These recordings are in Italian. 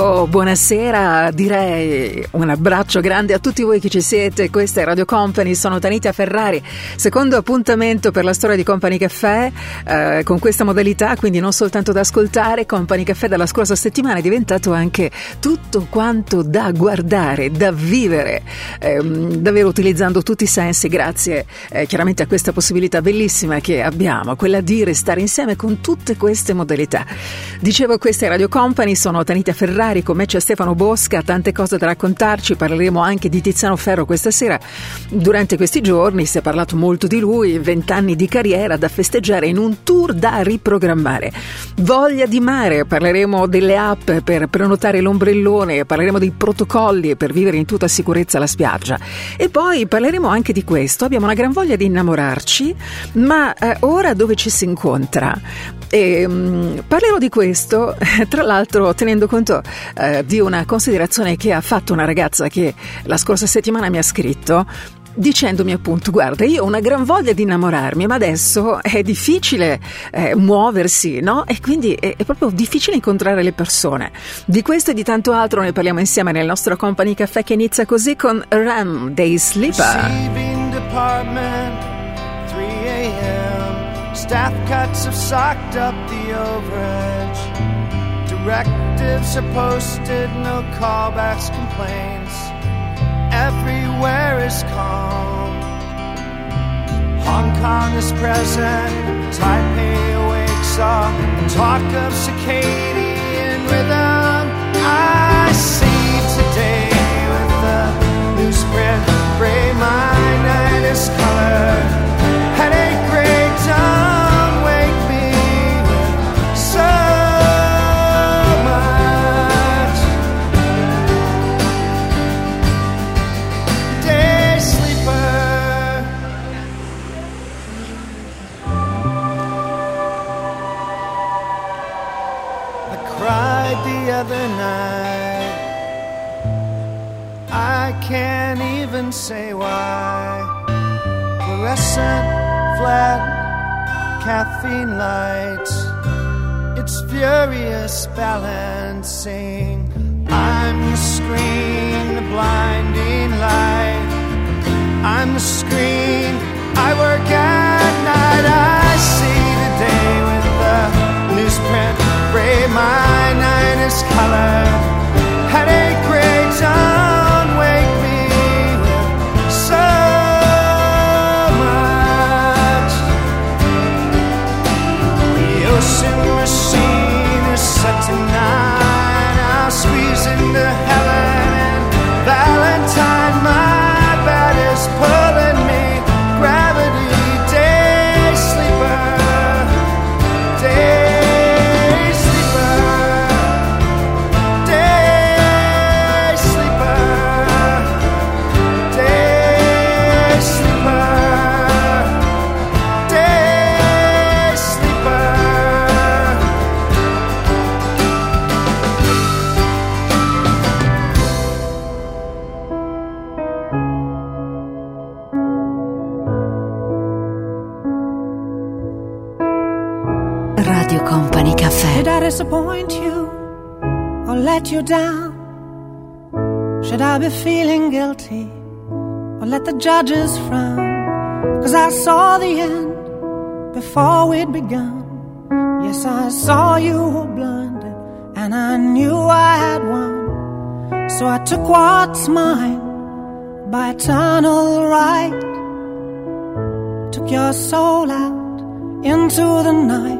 buonasera, direi un abbraccio grande a tutti voi che ci siete. Questa è Radio Company, sono Tanita Ferrari. Secondo appuntamento per la storia di Company Caffè eh, con questa modalità, quindi non soltanto da ascoltare, Company Caffè dalla scorsa settimana è diventato anche tutto quanto da guardare, da vivere, ehm, davvero utilizzando tutti i sensi grazie eh, chiaramente a questa possibilità bellissima che abbiamo, quella di restare insieme con tutte queste modalità. Dicevo, questa è Radio Company, sono Tanita Cinzia Ferrari, con me c'è Stefano Bosca, tante cose da raccontarci, parleremo anche di Tiziano Ferro questa sera. Durante questi giorni si è parlato molto di lui, vent'anni di carriera da festeggiare in un tour da riprogrammare. Voglia di mare, parleremo delle app per prenotare l'ombrellone, parleremo dei protocolli per vivere in tutta sicurezza la spiaggia. E poi parleremo anche di questo, abbiamo una gran voglia di innamorarci, ma eh, ora dove ci si incontra? E, um, parlerò di questo, tra l'altro tenendo conto eh, di una considerazione che ha fatto una ragazza che la scorsa settimana mi ha scritto dicendomi appunto guarda io ho una gran voglia di innamorarmi ma adesso è difficile eh, muoversi no? e quindi è, è, proprio difficile incontrare le persone. Di questo e di tanto altro ne parliamo insieme nel nostro Company Caffè che inizia così con Ram Day Sleeper. Staff cuts have socked up the overage Directives are posted, no callbacks, complaints. Everywhere is calm. Hong Kong is present, Taipei awakes up. talk of circadian rhythm. I see today with the newsprint, gray my night is colored. Other night. I can't even say why. Fluorescent, flat, caffeine lights. It's furious balancing. I'm the screen, the blinding light. I'm the screen. I work at night. I see the day with the newsprint. Is color had a great time. Disappoint you or let you down? Should I be feeling guilty or let the judges frown? Cause I saw the end before we'd begun. Yes, I saw you were blinded and I knew I had won. So I took what's mine by eternal right. Took your soul out into the night.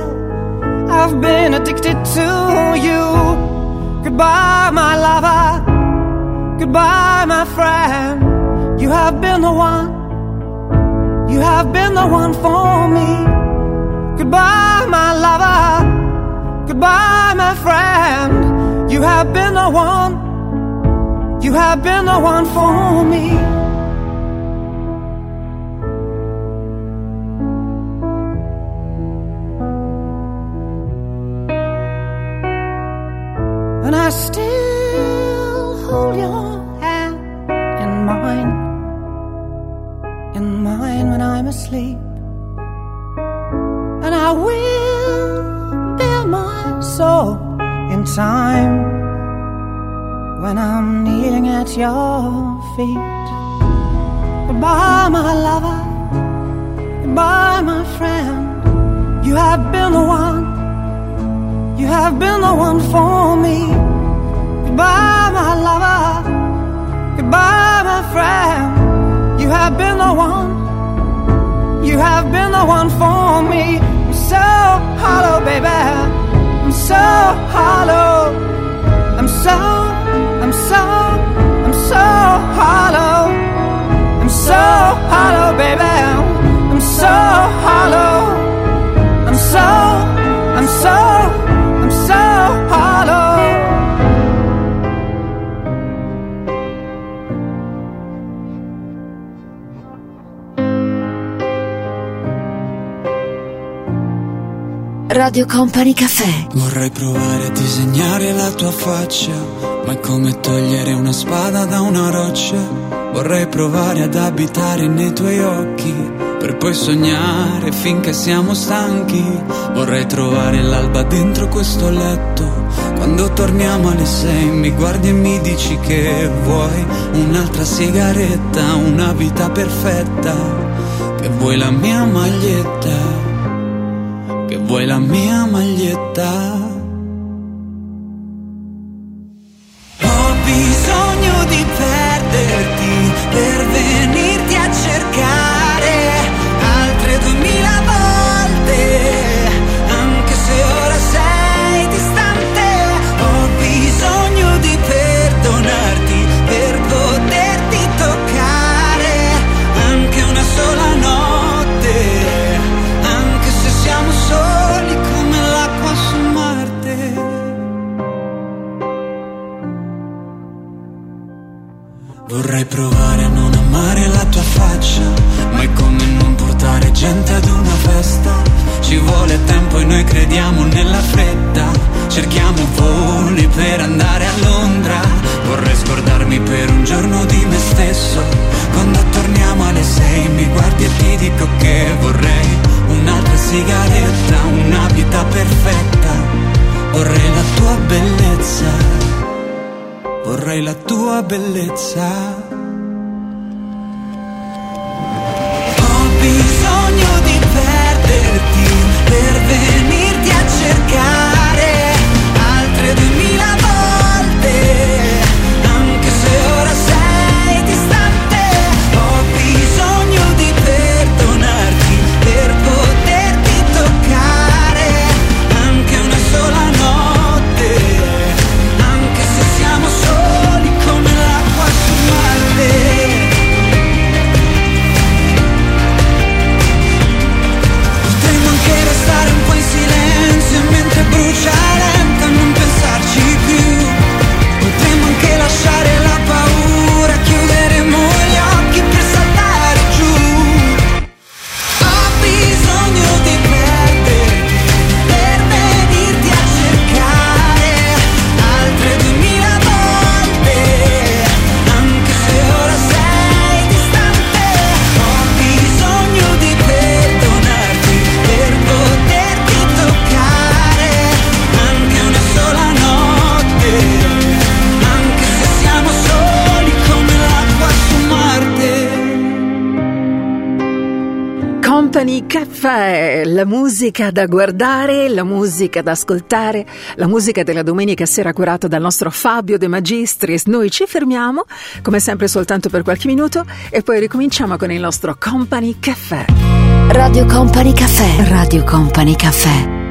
I've been addicted to you. Goodbye, my lover. Goodbye, my friend. You have been the one You have been the one for me. Goodbye, my lover. Goodbye, my friend. You have been the one. You have been the one for me. Still hold your hand in mine, in mine when I'm asleep. And I will bear my soul in time when I'm kneeling at your feet. Goodbye, my lover. Goodbye, my friend. You have been the one. You have been the one for me. Goodbye, my lover. Goodbye, my friend. You have been the one. You have been the one for me. I'm so hollow, baby. I'm so hollow. I'm so, I'm so, I'm so hollow. I'm so hollow, baby. I'm so hollow. I'm so, I'm so, I'm so Radio Company Caffè. Vorrei provare a disegnare la tua faccia, ma è come togliere una spada da una roccia. Vorrei provare ad abitare nei tuoi occhi, per poi sognare finché siamo stanchi. Vorrei trovare l'alba dentro questo letto. Quando torniamo alle sei mi guardi e mi dici che vuoi un'altra sigaretta, una vita perfetta, che vuoi la mia maglietta che vuoi la mia Vorrei provare a non amare la tua faccia, ma è come non portare gente ad una festa. Ci vuole tempo e noi crediamo nella fretta. Cerchiamo voli per andare a Londra. Vorrei scordarmi per un giorno di me stesso. Quando torniamo alle sei mi guardi e ti dico che vorrei un'altra sigaretta, una vita perfetta. Vorrei la tua bellezza vorrei la tua bellezza. Ho bisogno di perderti per venirti a cercare Company Caffè, la musica da guardare, la musica da ascoltare, la musica della domenica sera curata dal nostro Fabio De Magistris. Noi ci fermiamo, come sempre soltanto per qualche minuto, e poi ricominciamo con il nostro Company Caffè. Radio Company Caffè. Radio Company Caffè.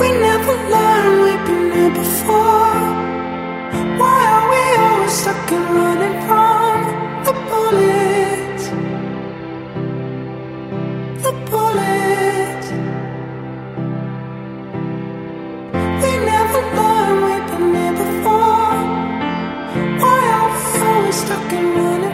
We never learned we've been here before. Why are we always stuck and running from the bullet? The bullet. We never we've been here before. Why are we always stuck and running?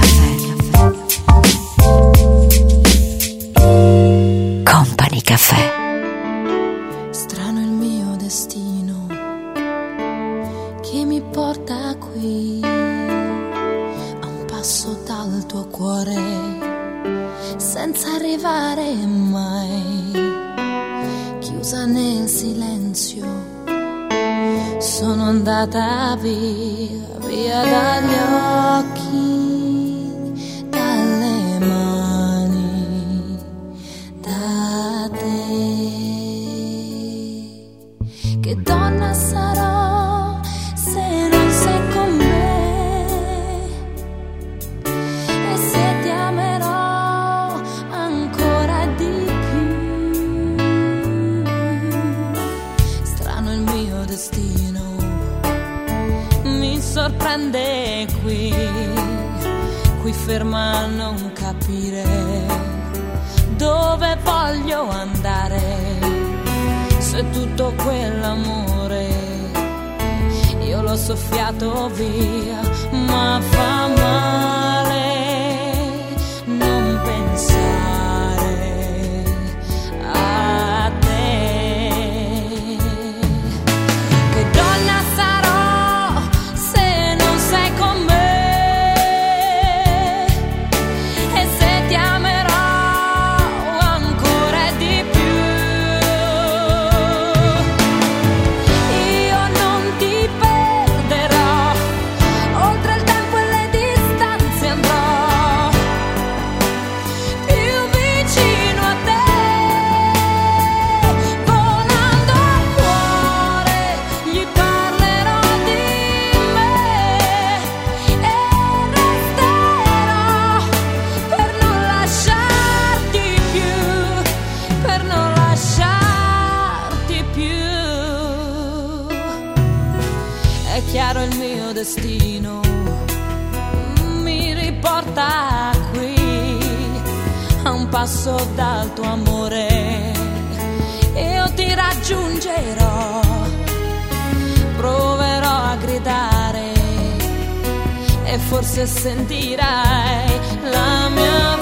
Forse sentirai la mia voce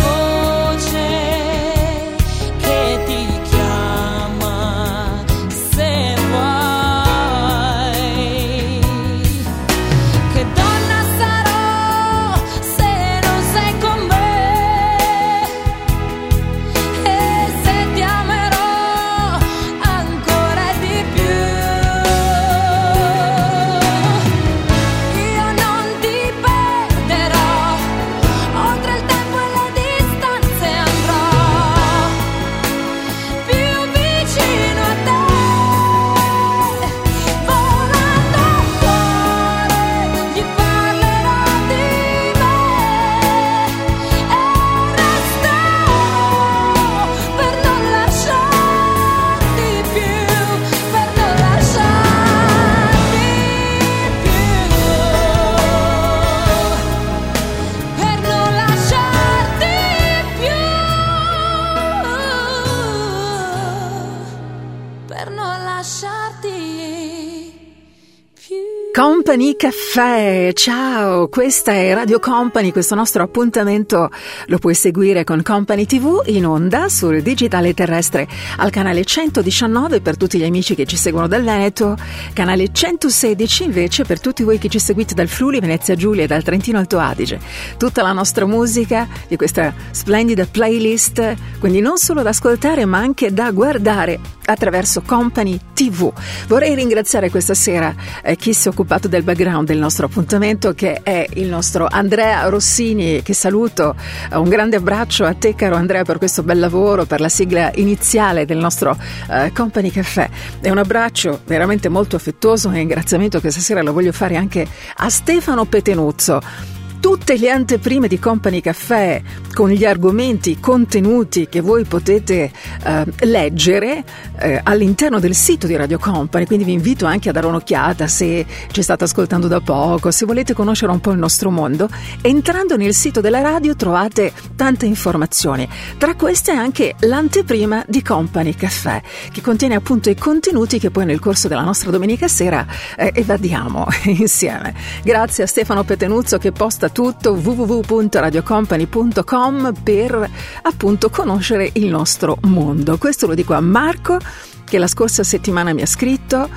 Company Caffè, ciao, questa è Radio Company, questo nostro appuntamento lo puoi seguire con Company TV in onda sul digitale terrestre al canale 119 per tutti gli amici che ci seguono dal Veneto, canale 116 invece per tutti voi che ci seguite dal Friuli, Venezia Giulia e dal Trentino Alto Adige. Tutta la nostra musica di questa splendida playlist, quindi non solo da ascoltare ma anche da guardare attraverso Company TV. Vorrei ringraziare questa sera eh, chi si è occupato del background del nostro appuntamento che è il nostro Andrea Rossini che saluto. Eh, Un grande abbraccio a te caro Andrea per questo bel lavoro, per la sigla iniziale del nostro eh, Company Caffè. E un abbraccio veramente molto affettuoso e ringraziamento questa sera lo voglio fare anche a Stefano Petenuzzo. Tutte le anteprime di Company Caffè con gli argomenti contenuti che voi potete eh, leggere eh, all'interno del sito di Radio Company, quindi vi invito anche a dare un'occhiata se ci state ascoltando da poco, se volete conoscere un po' il nostro mondo. Entrando nel sito della radio trovate tante informazioni, tra queste anche l'anteprima di Company Caffè, che contiene appunto i contenuti che poi nel corso della nostra domenica sera eh, evadiamo insieme. Grazie a Stefano Petenuzzo che posta tutto www.radiocompany.com per appunto conoscere il nostro mondo. Questo lo dico a Marco che la scorsa settimana mi ha scritto.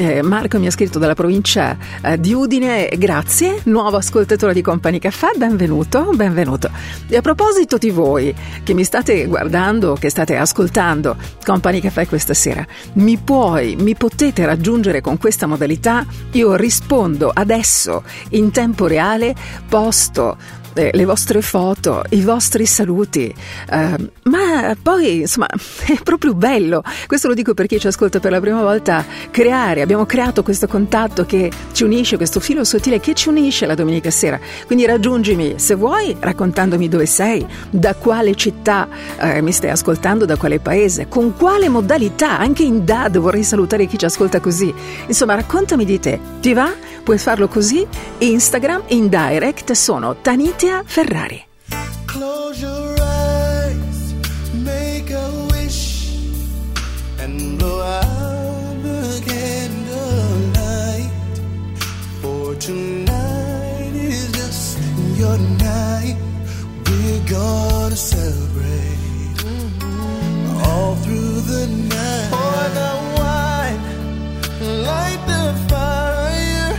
Eh, Marco mi ha scritto dalla provincia eh, di Udine, grazie, nuovo ascoltatore di Company Caffè, benvenuto, benvenuto. E a proposito di voi che mi state guardando, che state ascoltando Company Caffè questa sera, mi puoi, mi potete raggiungere con questa modalità? Io rispondo adesso in tempo reale, posto eh, le vostre foto, i vostri saluti, eh, ma poi insomma è proprio bello, questo lo dico per chi ci ascolta per la prima volta, creare, abbiamo creato questo contatto che ci unisce, questo filo sottile che ci unisce la domenica sera, quindi raggiungimi se vuoi raccontandomi dove sei, da quale città eh, mi stai ascoltando, da quale paese, con quale modalità, anche in DAD vorrei salutare chi ci ascolta così, insomma raccontami di te, ti va? Puoi farlo così, Instagram in direct sono Tanitia Ferrari. Close your eyes, make a wish, and blow out the candlelight. For tonight is just your night. We're gonna celebrate all through the night. Pour the wine, light the fire,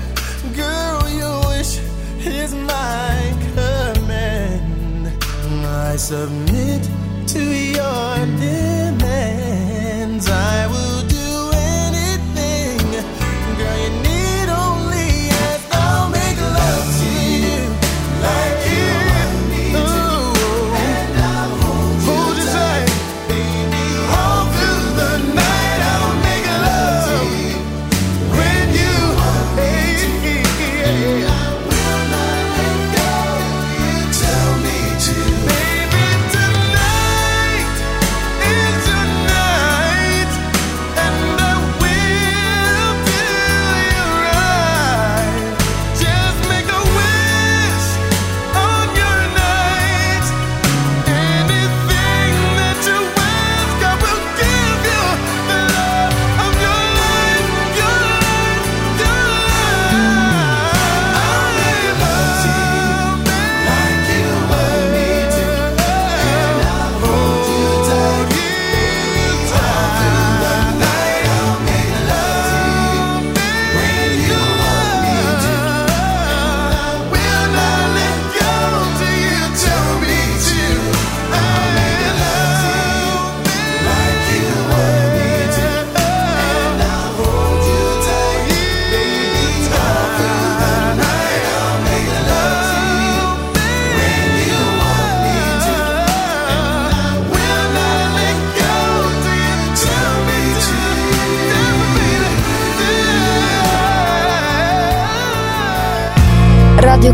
girl. Your wish is command. I submit to your demands. I will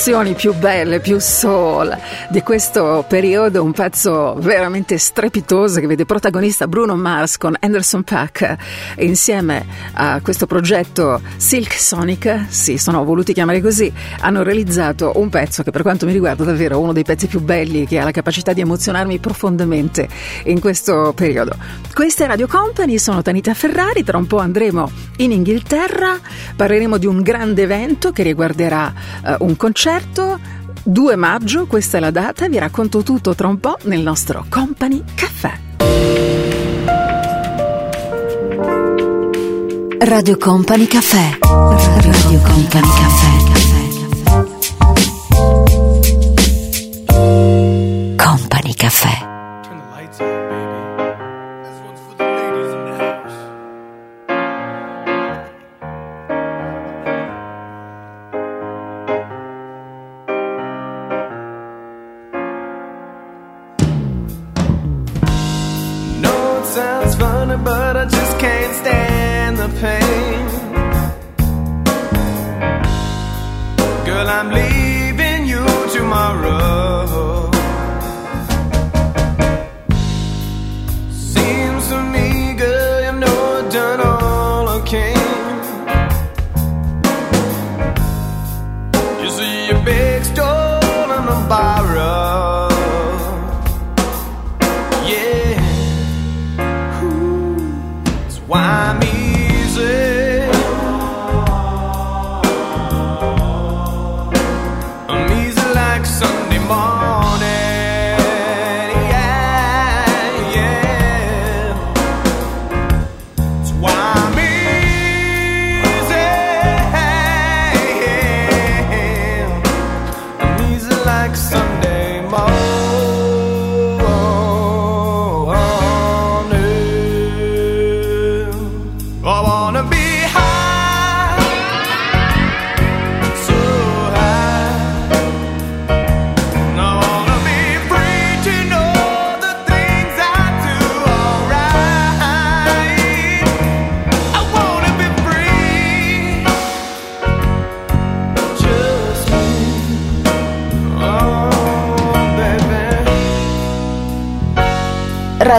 canzoni più belle, più soul di questo periodo, un pezzo veramente strepitoso che vede protagonista Bruno Mars con Anderson Pack insieme a questo progetto Silk Sonic, si sì, sono voluti chiamare così, hanno realizzato un pezzo che per quanto mi riguarda è davvero uno dei pezzi più belli che ha la capacità di emozionarmi profondamente in questo periodo. Questa è Radio Company, sono Tanita Ferrari, tra un po' andremo in Inghilterra, parleremo di un grande evento che riguarderà eh, un concerto 2 maggio, questa è la data, vi racconto tutto tra un po' nel nostro Company Caffè. Radio Company Caffè. Radio Company Caffè.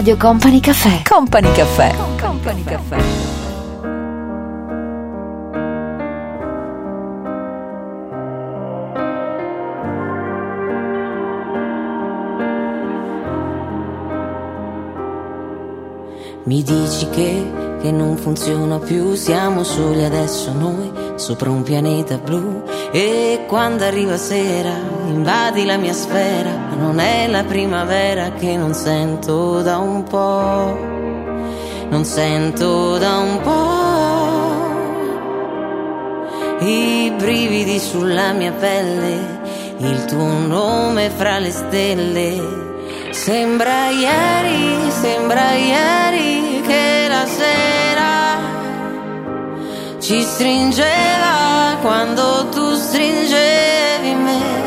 Radio Company Caffè. Company Caffè. Company Caffè. Mi dici che, che non funziona più, siamo soli adesso noi, sopra un pianeta blu. E quando arriva sera, invadi la mia sfera, non è la primavera che non sento da un po', non sento da un po'. I brividi sulla mia pelle, il tuo nome fra le stelle. Sembra ieri, sembra ieri che la sera ci stringeva quando tu stringevi me.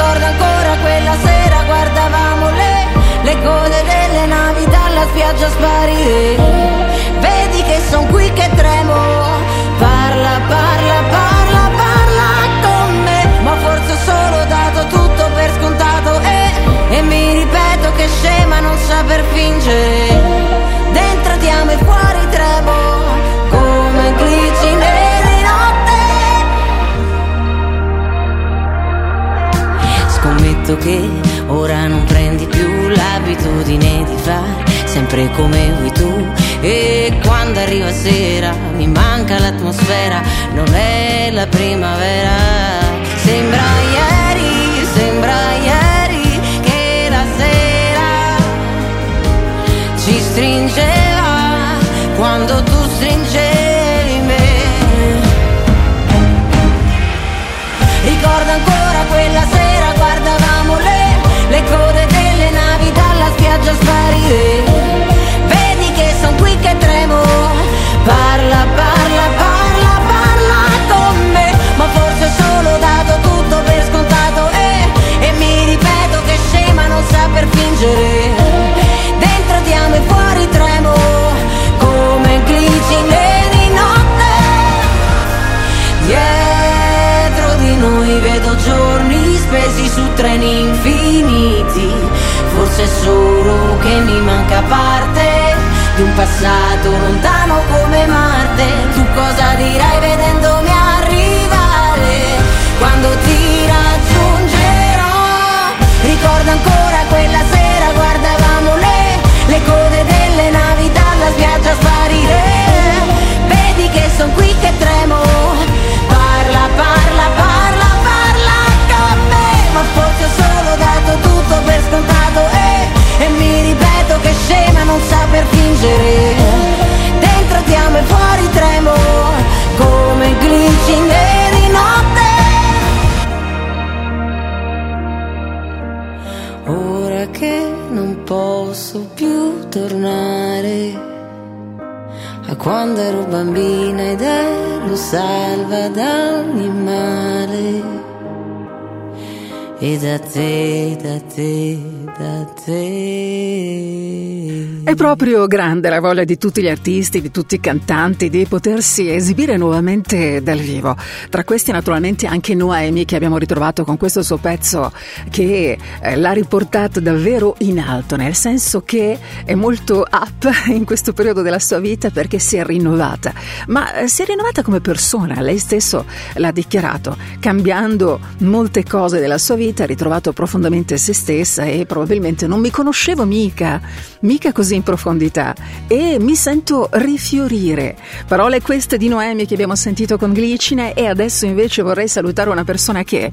Ricordo ancora quella sera guardavamo le, le code delle navi dalla spiaggia sparire. Vedi che son qui che tremo. Parla, parla, parla, parla con me. Ma forse ho solo dato tutto per scontato e, e mi ripeto che scema non saper fingere. Dentro ti amo e fuori Scommetto che ora non prendi più l'abitudine di fare sempre come vuoi tu. E quando arriva sera mi manca l'atmosfera, non è la primavera. Sembra ieri, sembra ieri che la sera ci stringeva quando tu stringevi me. Ricordo ancora quella sera spiaggia sparire. Vedi che son qui che tremo. Parla, parla, parla, parla con me. Ma forse ho solo dato tutto per scontato e, e mi ripeto che scema non saper fingere. Dentro ti amo e fuori tremo come glicine di notte. Dietro di noi vedo giorni spesi su treni infiniti. Solo che mi manca parte di un passato lontano come Marte. Tu cosa dirai vedendomi arrivare quando ti raggiungerò? Ricordo ancora quella sera guardavamo le, le code delle navi dalla spiaggia sparire. Vedi che son qui che saper fingere. Dentro ti amo e fuori tremo come glicine di notte. Ora che non posso più tornare a quando ero bambina ed ero salva da ogni male. E da te, da te, da te. È proprio grande la voglia di tutti gli artisti, di tutti i cantanti di potersi esibire nuovamente dal vivo. Tra questi naturalmente anche Noemi che abbiamo ritrovato con questo suo pezzo che eh, l'ha riportato davvero in alto, nel senso che è molto up in questo periodo della sua vita perché si è rinnovata. Ma eh, si è rinnovata come persona, lei stesso l'ha dichiarato, cambiando molte cose della sua vita, ha ritrovato profondamente se stessa e probabilmente non mi conoscevo mica, mica così in profondità e mi sento rifiorire. Parole queste di Noemi che abbiamo sentito con Glicine e adesso invece vorrei salutare una persona che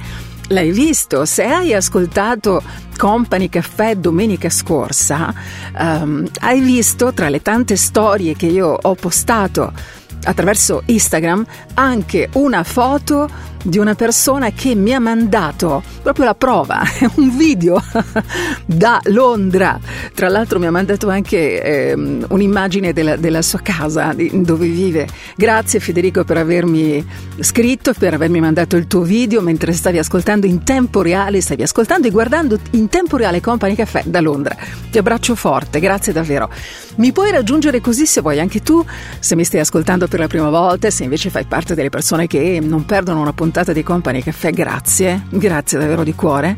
l'hai visto, se hai ascoltato Company Caffè domenica scorsa, ehm, hai visto tra le tante storie che io ho postato attraverso Instagram anche una foto di una persona che mi ha mandato proprio la prova, un video da Londra. Tra l'altro mi ha mandato anche ehm, un'immagine della, della sua casa di- dove vive. Grazie Federico per avermi scritto, per avermi mandato il tuo video mentre stavi ascoltando in tempo reale, stavi ascoltando e guardando in tempo reale Company Caffè da Londra. Ti abbraccio forte, grazie davvero. Mi puoi raggiungere così se vuoi anche tu, se mi stai ascoltando per la prima volta, se invece fai parte delle persone che non perdono una puntata di Company Caffè, grazie, grazie davvero di cuore.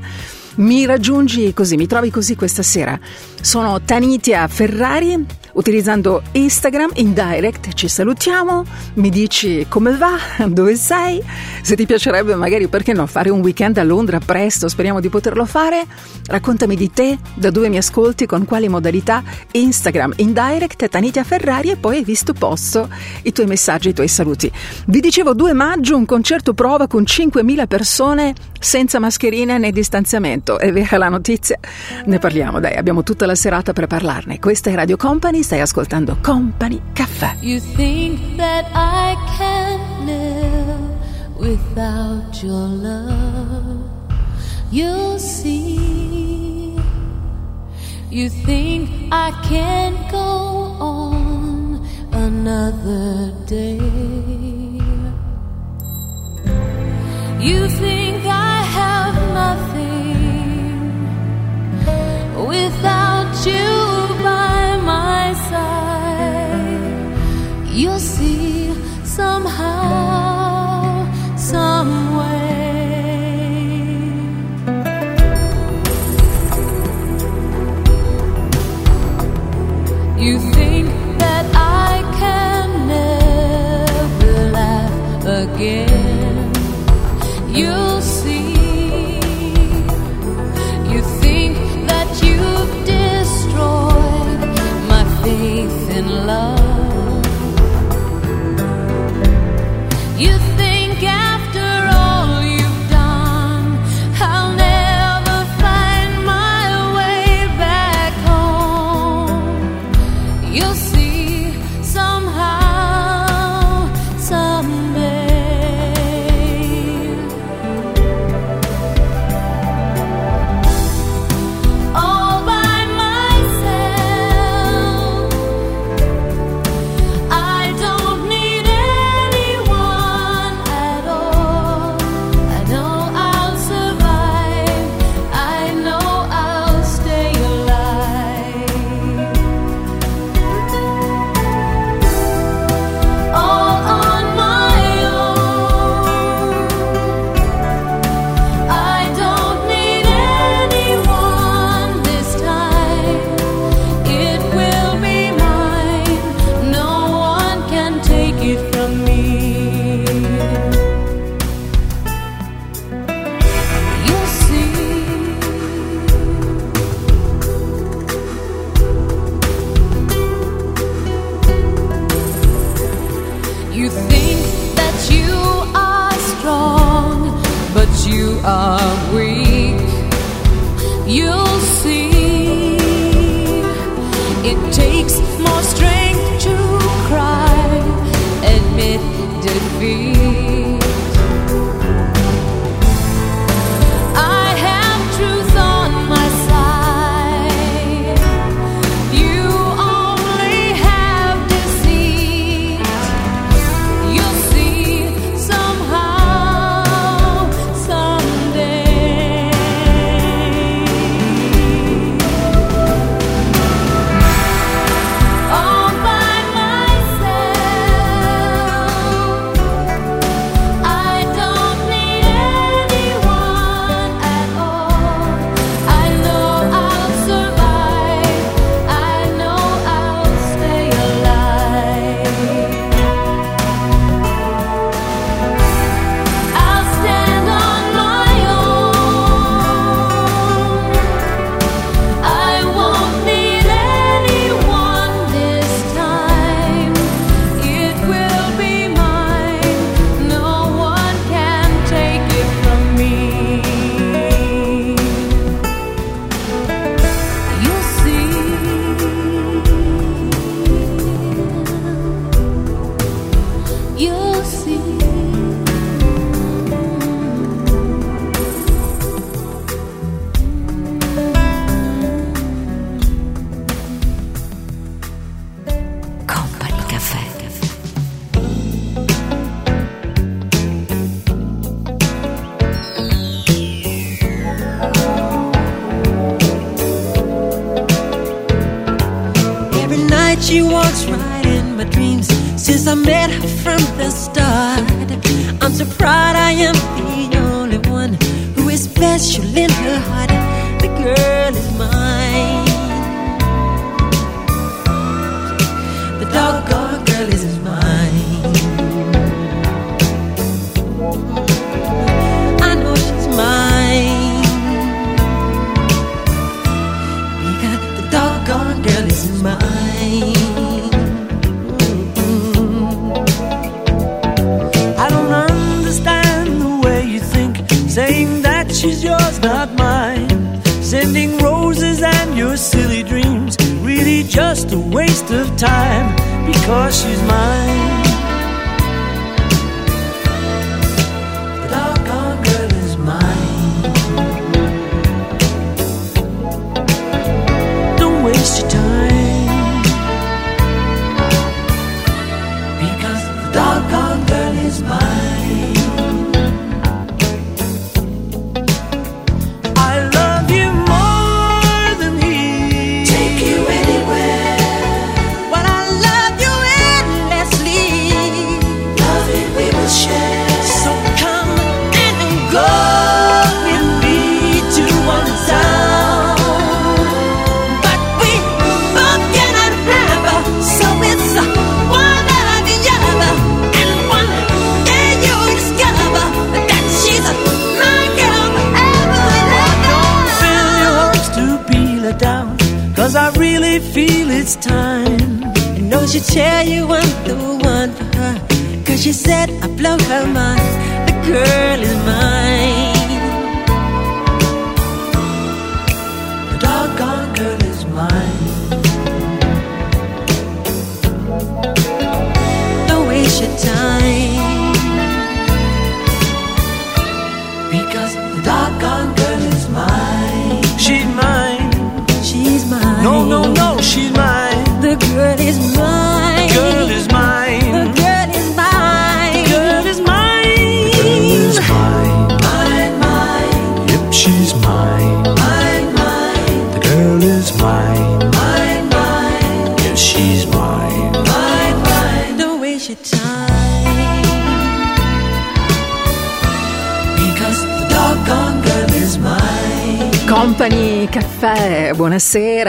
Mi raggiungi così, mi trovi così questa sera. Sono Tanitia Ferrari, utilizzando Instagram in direct ci salutiamo, mi dici come va, dove sei, se ti piacerebbe magari perché no fare un weekend a Londra presto, speriamo di poterlo fare, raccontami di te, da dove mi ascolti, con quali modalità, Instagram in direct Tanitia Ferrari e poi hai visto posto i tuoi messaggi, i tuoi saluti. Vi dicevo 2 maggio un concerto prova con 5.000 persone senza mascherine né distanziamento, è vera la notizia? Ne parliamo dai, abbiamo tutta la serata per parlarne. Questa è Radio Company, stai ascoltando Company Caffè. You think that I can live without your love. You'll see. You think I can't go on another day. You think I have nothing without you by my side. You'll see somehow, love. Caffè, buonasera,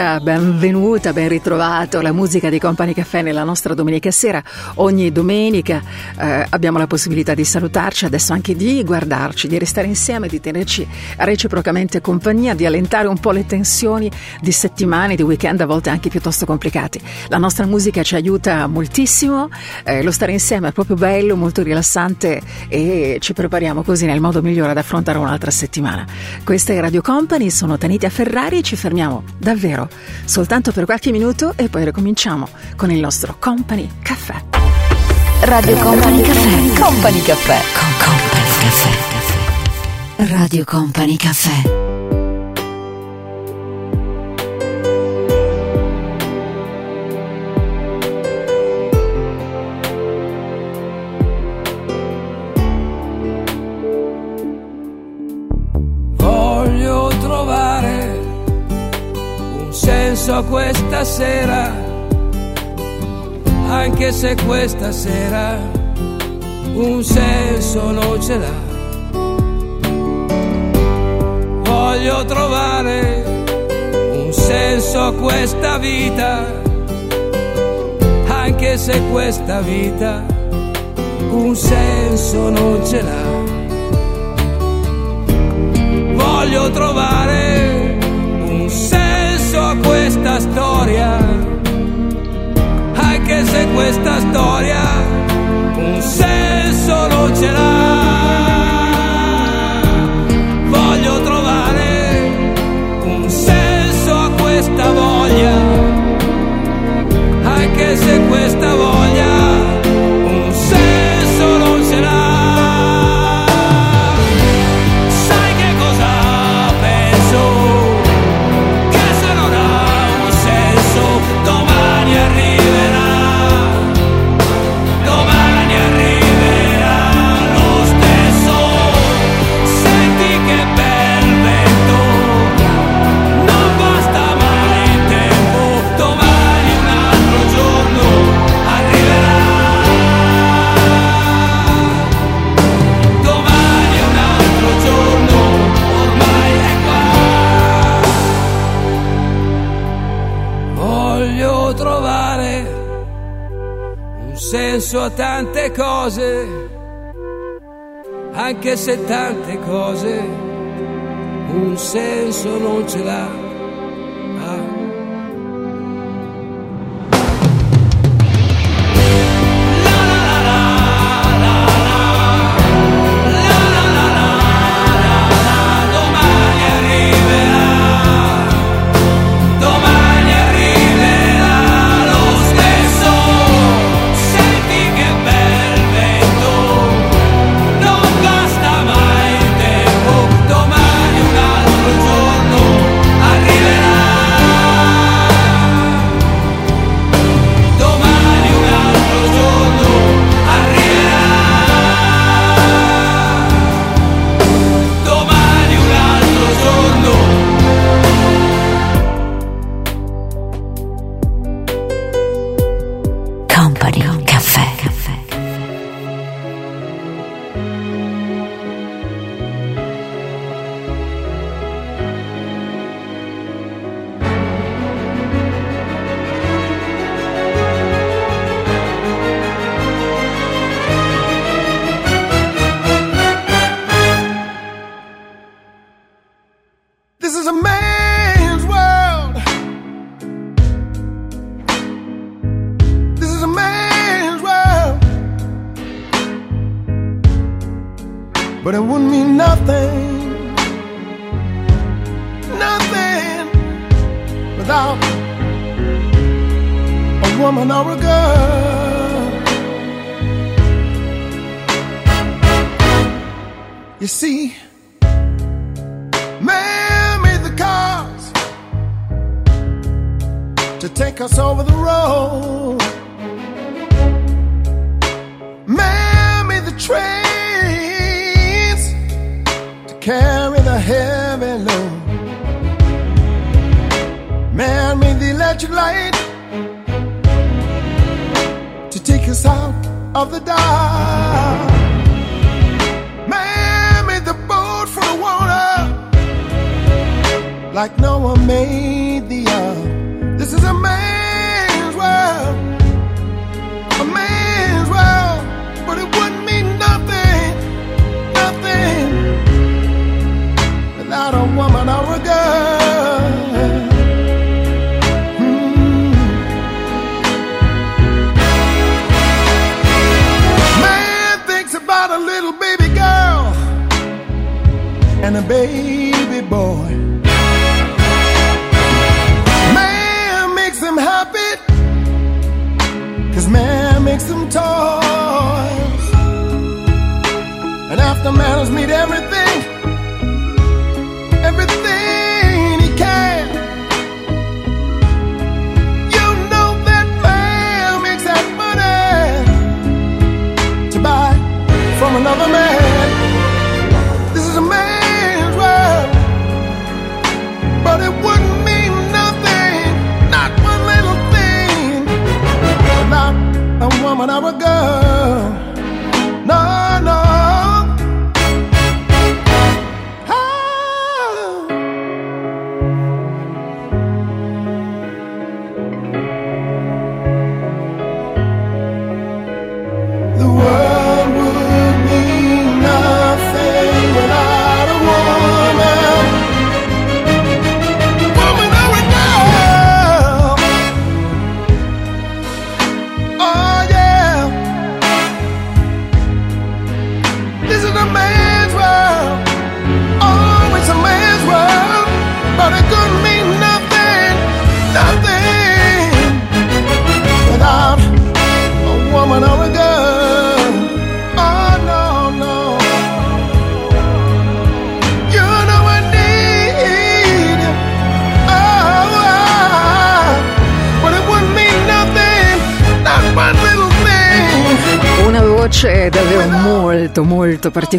benvenuta, ben ritrovato. La musica di Company Caffè nella nostra domenica sera. Ogni domenica eh, abbiamo la possibilità di salutarci, adesso anche di guardarci, di restare insieme, di tenerci reciprocamente compagnia, di allentare un po' le tensioni di settimane, di weekend a volte anche piuttosto complicati. La nostra musica ci aiuta moltissimo, eh, lo stare insieme è proprio bello, molto rilassante e ci prepariamo così nel modo migliore ad affrontare un'altra settimana. Questa è Radio Company, sono Tanita Ferrari e ci fermiamo davvero soltanto per qualche minuto e poi ricominciamo con il nostro Company Caffè. Radio Company Caffè. Company Caffè. Company Caffè. Radio Company Caffè. Un senso a questa sera, anche se questa sera un senso non ce l'ha. Voglio trovare un senso a questa vita, anche se questa vita un senso non ce l'ha voglio trovare questa storia, anche se questa storia un senso non ce l'ha. Voglio trovare un senso a questa voglia, anche se questa voglia cose, anche se tante cose un senso non ce l'ha.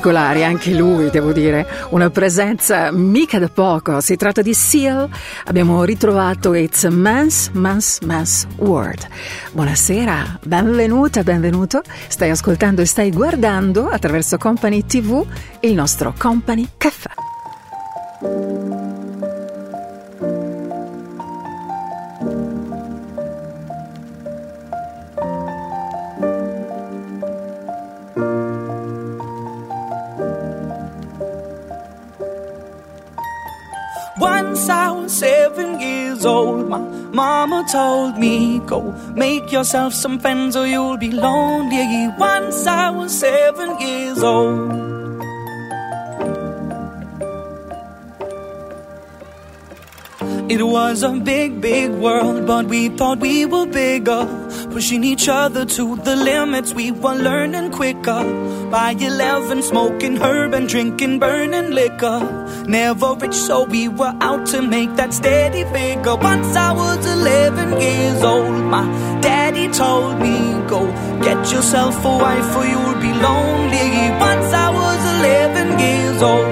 particolari, anche lui, devo dire, una presenza mica da poco. Si tratta di Seal, abbiamo ritrovato It's a Man's, Man's, Man's World. Buonasera, benvenuta, benvenuto. Stai ascoltando e stai guardando attraverso Company TV il nostro Company Caffè. Make yourself some friends or you'll be lonely. Once I was seven years old. It was a big, big world, but we thought we were bigger. Pushing each other to the limits, we were learning quicker. By 11, smoking herb and drinking burning liquor. Never rich, so we were out to make that steady figure. Once I was 11 years old, my daddy told me, Go get yourself a wife or you'll be lonely. Once I was 11 years old.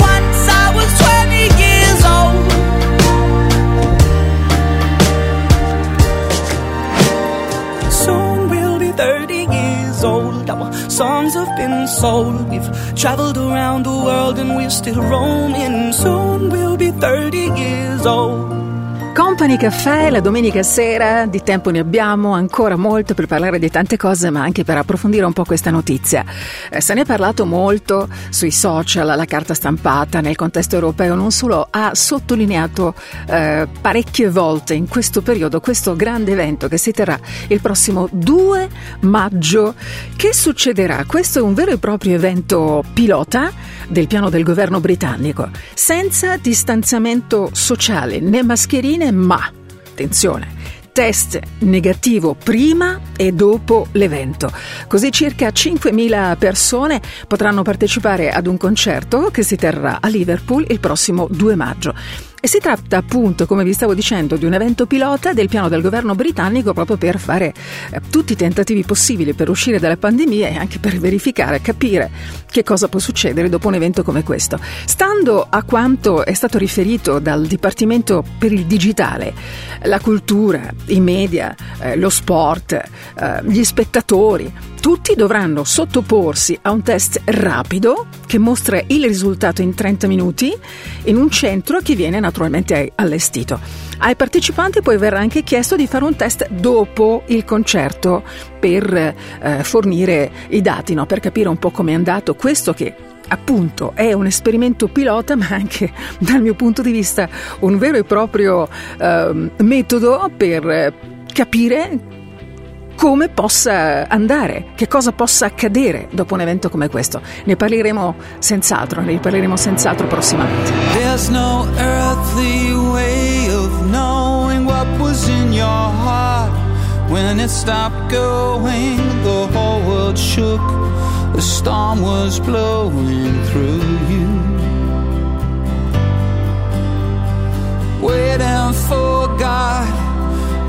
Sold. We've traveled around the world and we're still roaming. Soon we'll be 30 years old. Company Caffè, la domenica sera, di tempo ne abbiamo ancora molto per parlare di tante cose, ma anche per approfondire un po' questa notizia. Eh, se ne è parlato molto sui social, alla carta stampata, nel contesto europeo, non solo, ha sottolineato eh, parecchie volte in questo periodo questo grande evento che si terrà il prossimo 2 maggio. Che succederà? Questo è un vero e proprio evento pilota del piano del governo britannico, senza distanziamento sociale né mascherine, ma attenzione. Test negativo prima e dopo l'evento. Così circa 5.000 persone potranno partecipare ad un concerto che si terrà a Liverpool il prossimo 2 maggio. E si tratta appunto, come vi stavo dicendo, di un evento pilota del piano del governo britannico proprio per fare eh, tutti i tentativi possibili per uscire dalla pandemia e anche per verificare, capire che cosa può succedere dopo un evento come questo. Stando a quanto è stato riferito dal Dipartimento per il Digitale, la cultura, i media, eh, lo sport, eh, gli spettatori, tutti dovranno sottoporsi a un test rapido che mostra il risultato in 30 minuti in un centro che viene naturalmente allestito. Ai partecipanti poi verrà anche chiesto di fare un test dopo il concerto per eh, fornire i dati, no? per capire un po' come è andato questo che appunto è un esperimento pilota ma anche dal mio punto di vista un vero e proprio eh, metodo per eh, capire come possa andare, che cosa possa accadere dopo un evento come questo. Ne parleremo senz'altro, ne parleremo senz'altro prossimamente. There's no earthly way of knowing what was in your heart when it stopped going. The whole world shook, the storm was blowing through you. Waiting for God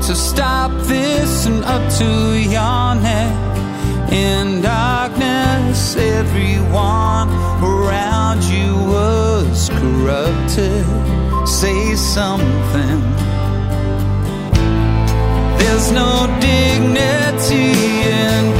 to stop this and up to your neck in darkness. Everyone around you was corrupted. Say something. There's no dignity in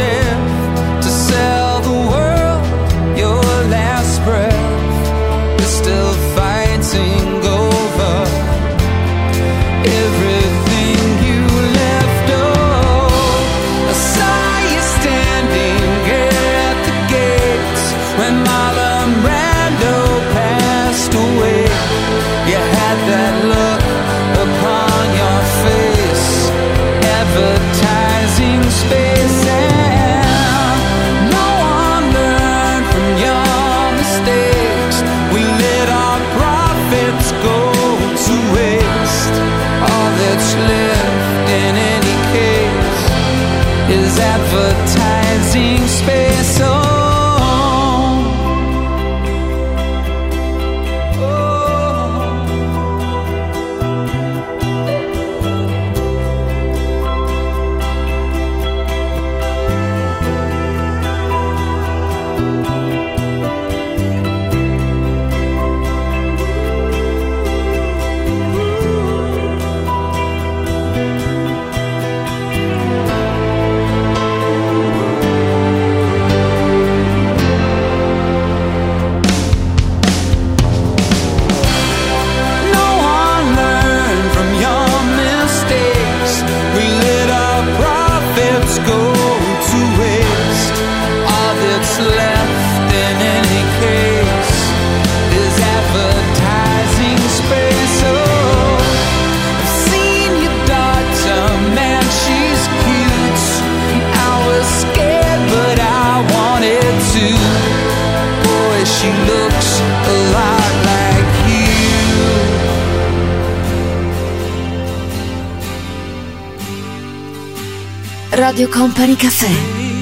Radio Company Caffè.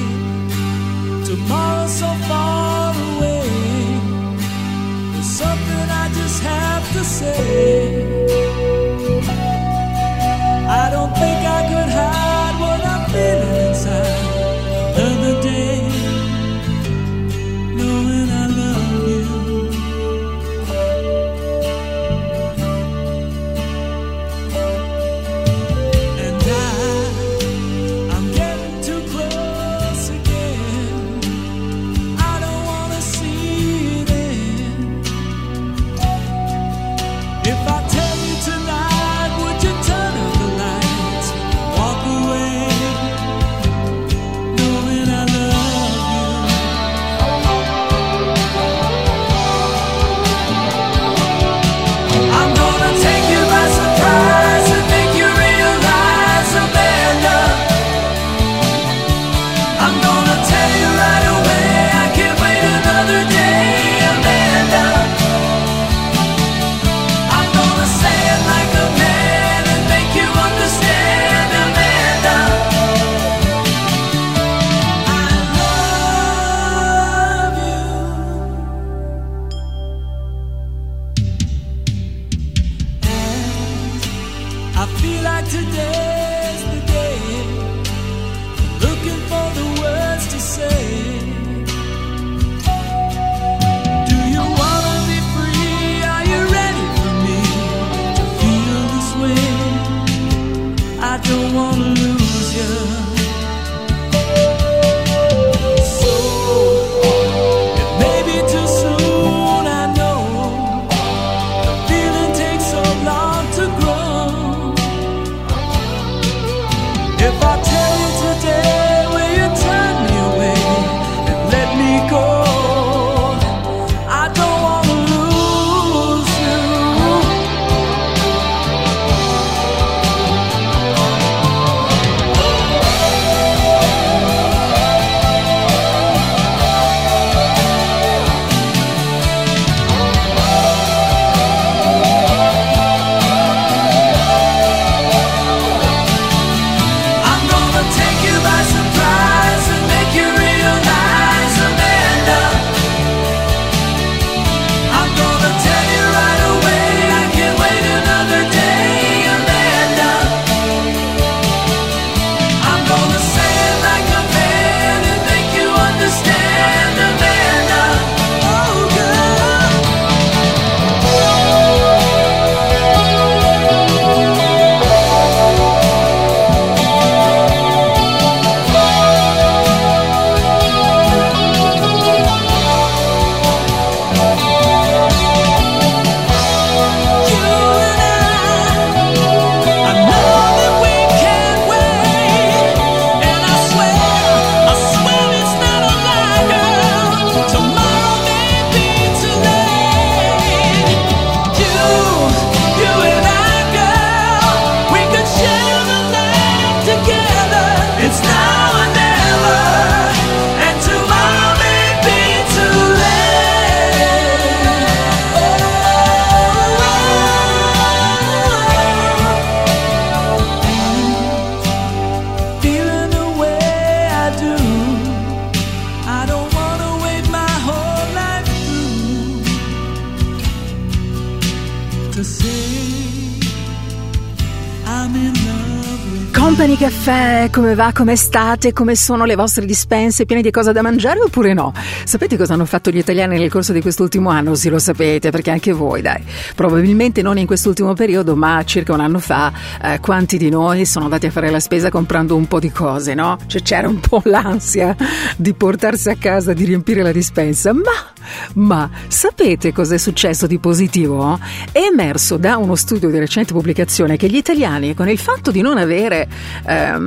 Caffè, come va, come state, come sono le vostre dispense piene di cosa da mangiare oppure no? Sapete cosa hanno fatto gli italiani nel corso di quest'ultimo anno? Sì, lo sapete, perché anche voi, dai. Probabilmente non in quest'ultimo periodo, ma circa un anno fa, eh, quanti di noi sono andati a fare la spesa comprando un po' di cose, no? Cioè c'era un po' l'ansia di portarsi a casa, di riempire la dispensa, ma ma sapete cos'è successo di positivo? È emerso da uno studio di recente pubblicazione che gli italiani, con il fatto di non avere ehm,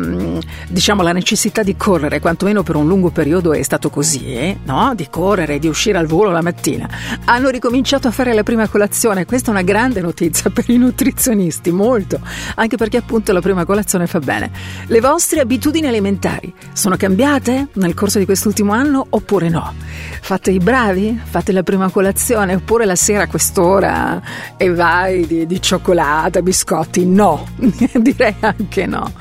diciamo la necessità di correre, quantomeno per un lungo periodo è stato così, eh? no? di correre, di uscire al volo la mattina, hanno ricominciato a fare la prima colazione. Questa è una grande notizia per i nutrizionisti, molto, anche perché appunto la prima colazione fa bene. Le vostre abitudini alimentari sono cambiate nel corso di quest'ultimo anno oppure no? Fate i bravi? Fate la prima colazione oppure la sera a quest'ora e vai di, di cioccolata, biscotti? No, direi anche no.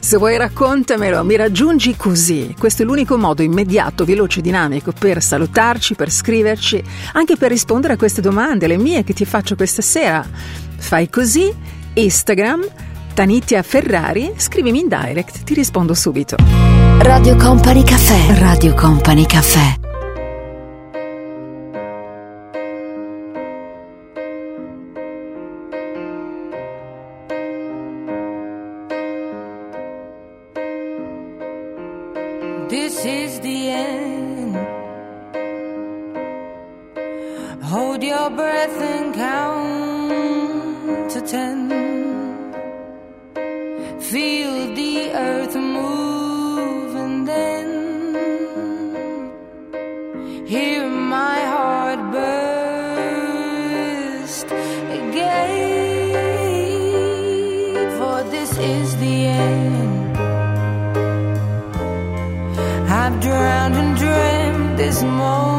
Se vuoi raccontamelo, mi raggiungi così. Questo è l'unico modo immediato, veloce, dinamico per salutarci, per scriverci, anche per rispondere a queste domande, le mie che ti faccio questa sera. Fai così, Instagram, Tanitia Ferrari, scrivimi in direct, ti rispondo subito. Radio Company Caffè. Radio Company Caffè. Your breath and count to ten. Feel the earth move and then hear my heart burst again. For this is the end. I've drowned and dreamt this moment.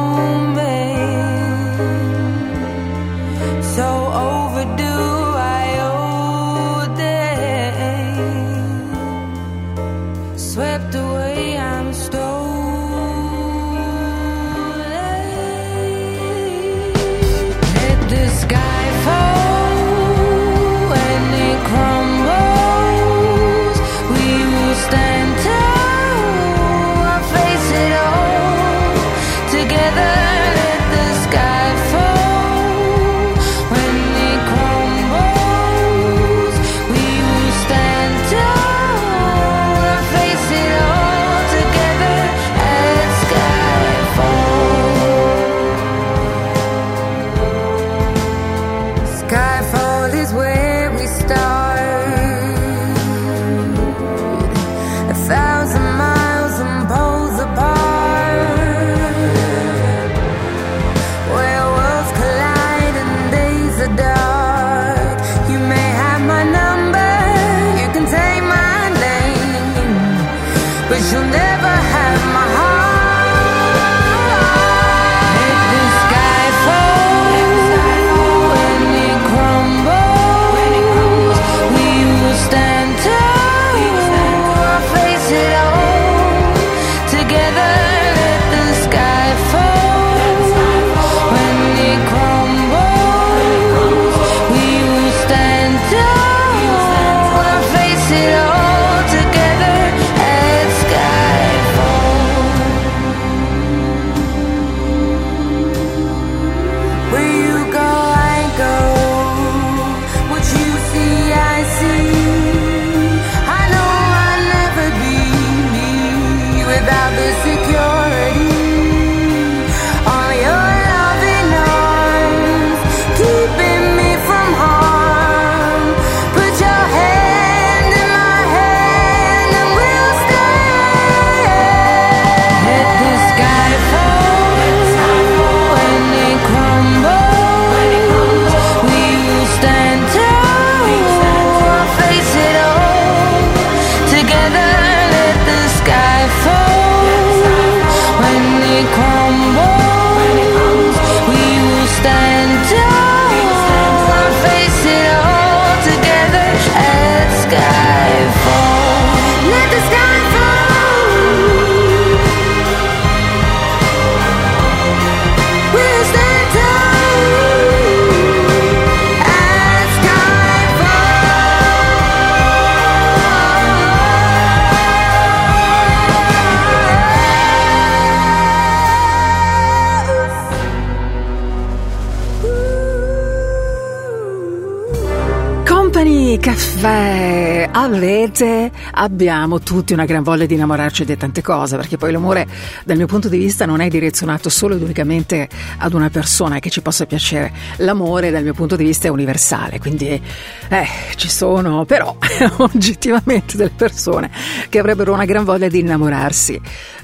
Caffè. Avete, abbiamo tutti una gran voglia di innamorarci di tante cose, perché poi l'amore, dal mio punto di vista, non è direzionato solo ed unicamente ad una persona che ci possa piacere. L'amore, dal mio punto di vista, è universale, quindi eh, ci sono però oggettivamente delle persone che avrebbero una gran voglia di innamorarsi.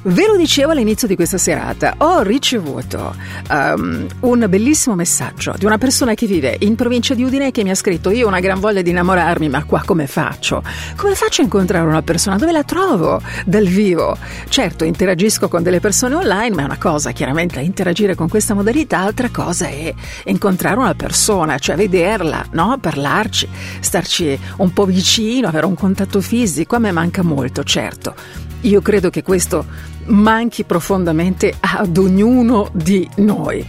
Ve lo dicevo all'inizio di questa serata, ho ricevuto um, un bellissimo messaggio di una persona che vive in provincia di Udine che mi ha scritto io ho una gran voglia di innamorarmi ma qua come faccio? Come faccio a incontrare una persona? Dove la trovo dal vivo? Certo interagisco con delle persone online ma è una cosa chiaramente interagire con questa modalità, altra cosa è incontrare una persona, cioè vederla, no? parlarci, starci un po' vicino, avere un contatto fisico, a me manca molto certo. Io credo che questo manchi profondamente ad ognuno di noi,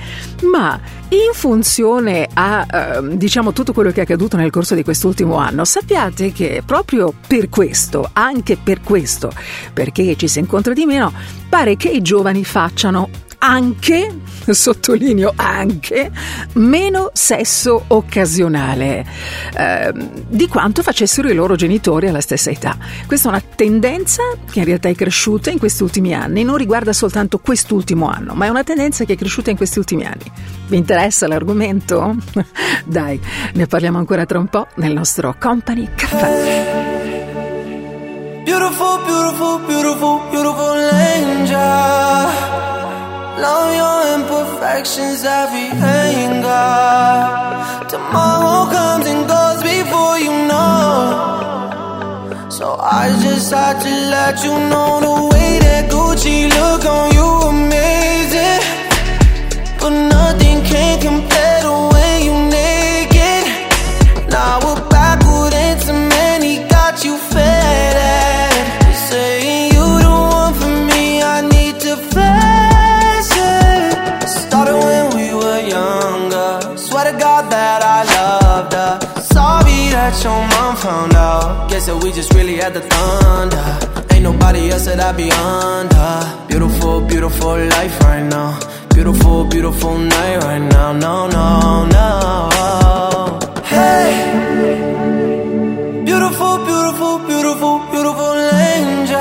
ma in funzione a ehm, diciamo tutto quello che è accaduto nel corso di quest'ultimo anno, sappiate che proprio per questo, anche per questo, perché ci si incontra di meno, pare che i giovani facciano anche, sottolineo anche, meno sesso occasionale eh, di quanto facessero i loro genitori alla stessa età. Questa è una tendenza che in realtà è cresciuta in questi ultimi anni, non riguarda soltanto quest'ultimo anno, ma è una tendenza che è cresciuta in questi ultimi anni. Vi interessa l'argomento? Dai, ne parliamo ancora tra un po' nel nostro Company Caffè. Beautiful, beautiful, beautiful, beautiful angel. Love your imperfections, every anger. Tomorrow comes and goes before you know. So I just had to let you know the way that Gucci look on you nobody else that I be on under. Beautiful, beautiful life right now. Beautiful, beautiful night right now. No, no, no. Hey. Beautiful, beautiful, beautiful, beautiful angel.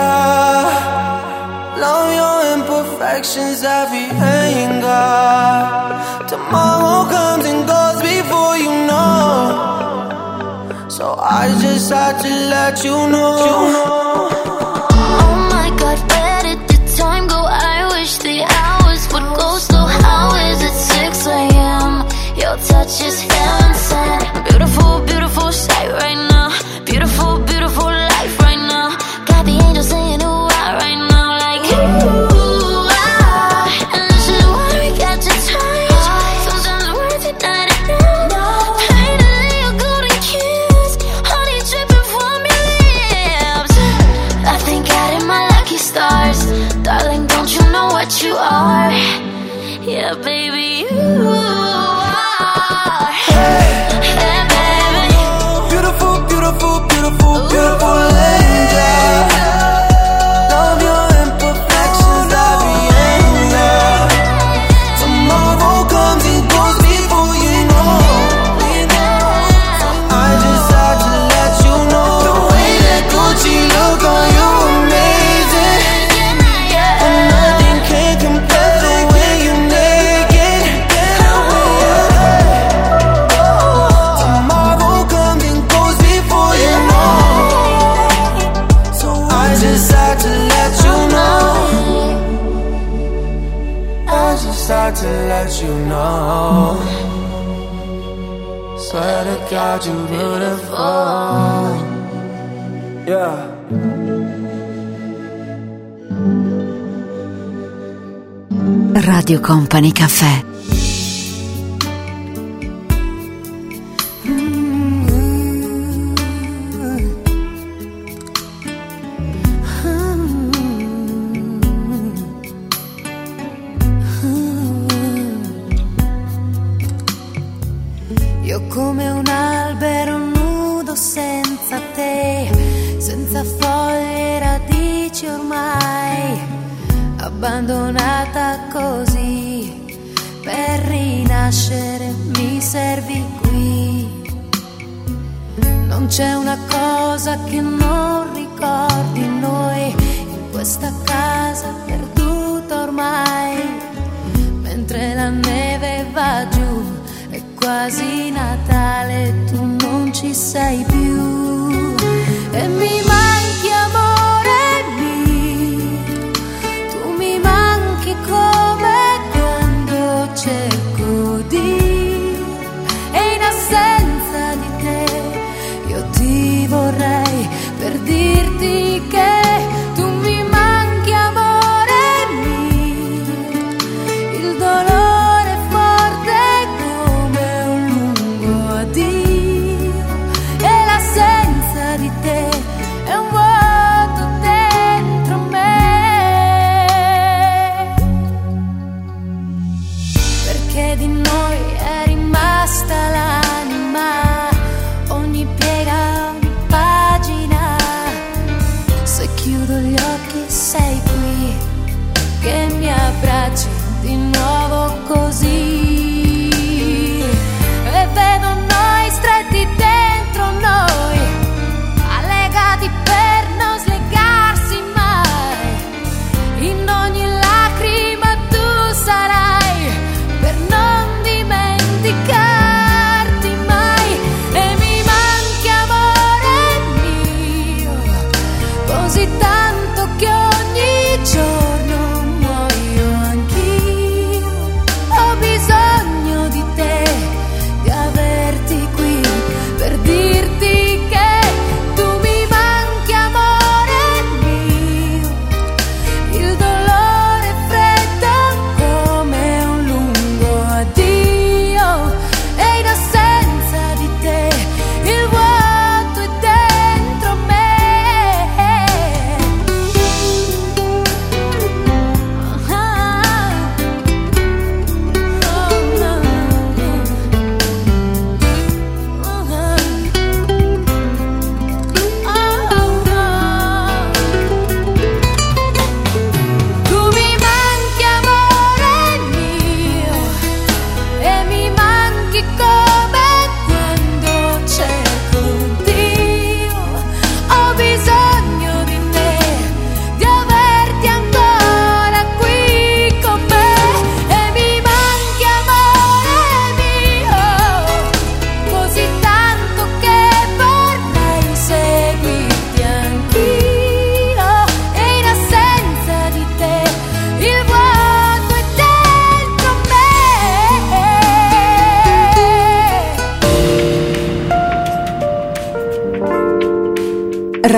Love your imperfections, every anger. Tomorrow comes and goes before you know. So I just had to let you know. Oh touch is heaven sent. Beautiful, beautiful sight right now. God, you beautiful. Yeah. Radio Company Caffè.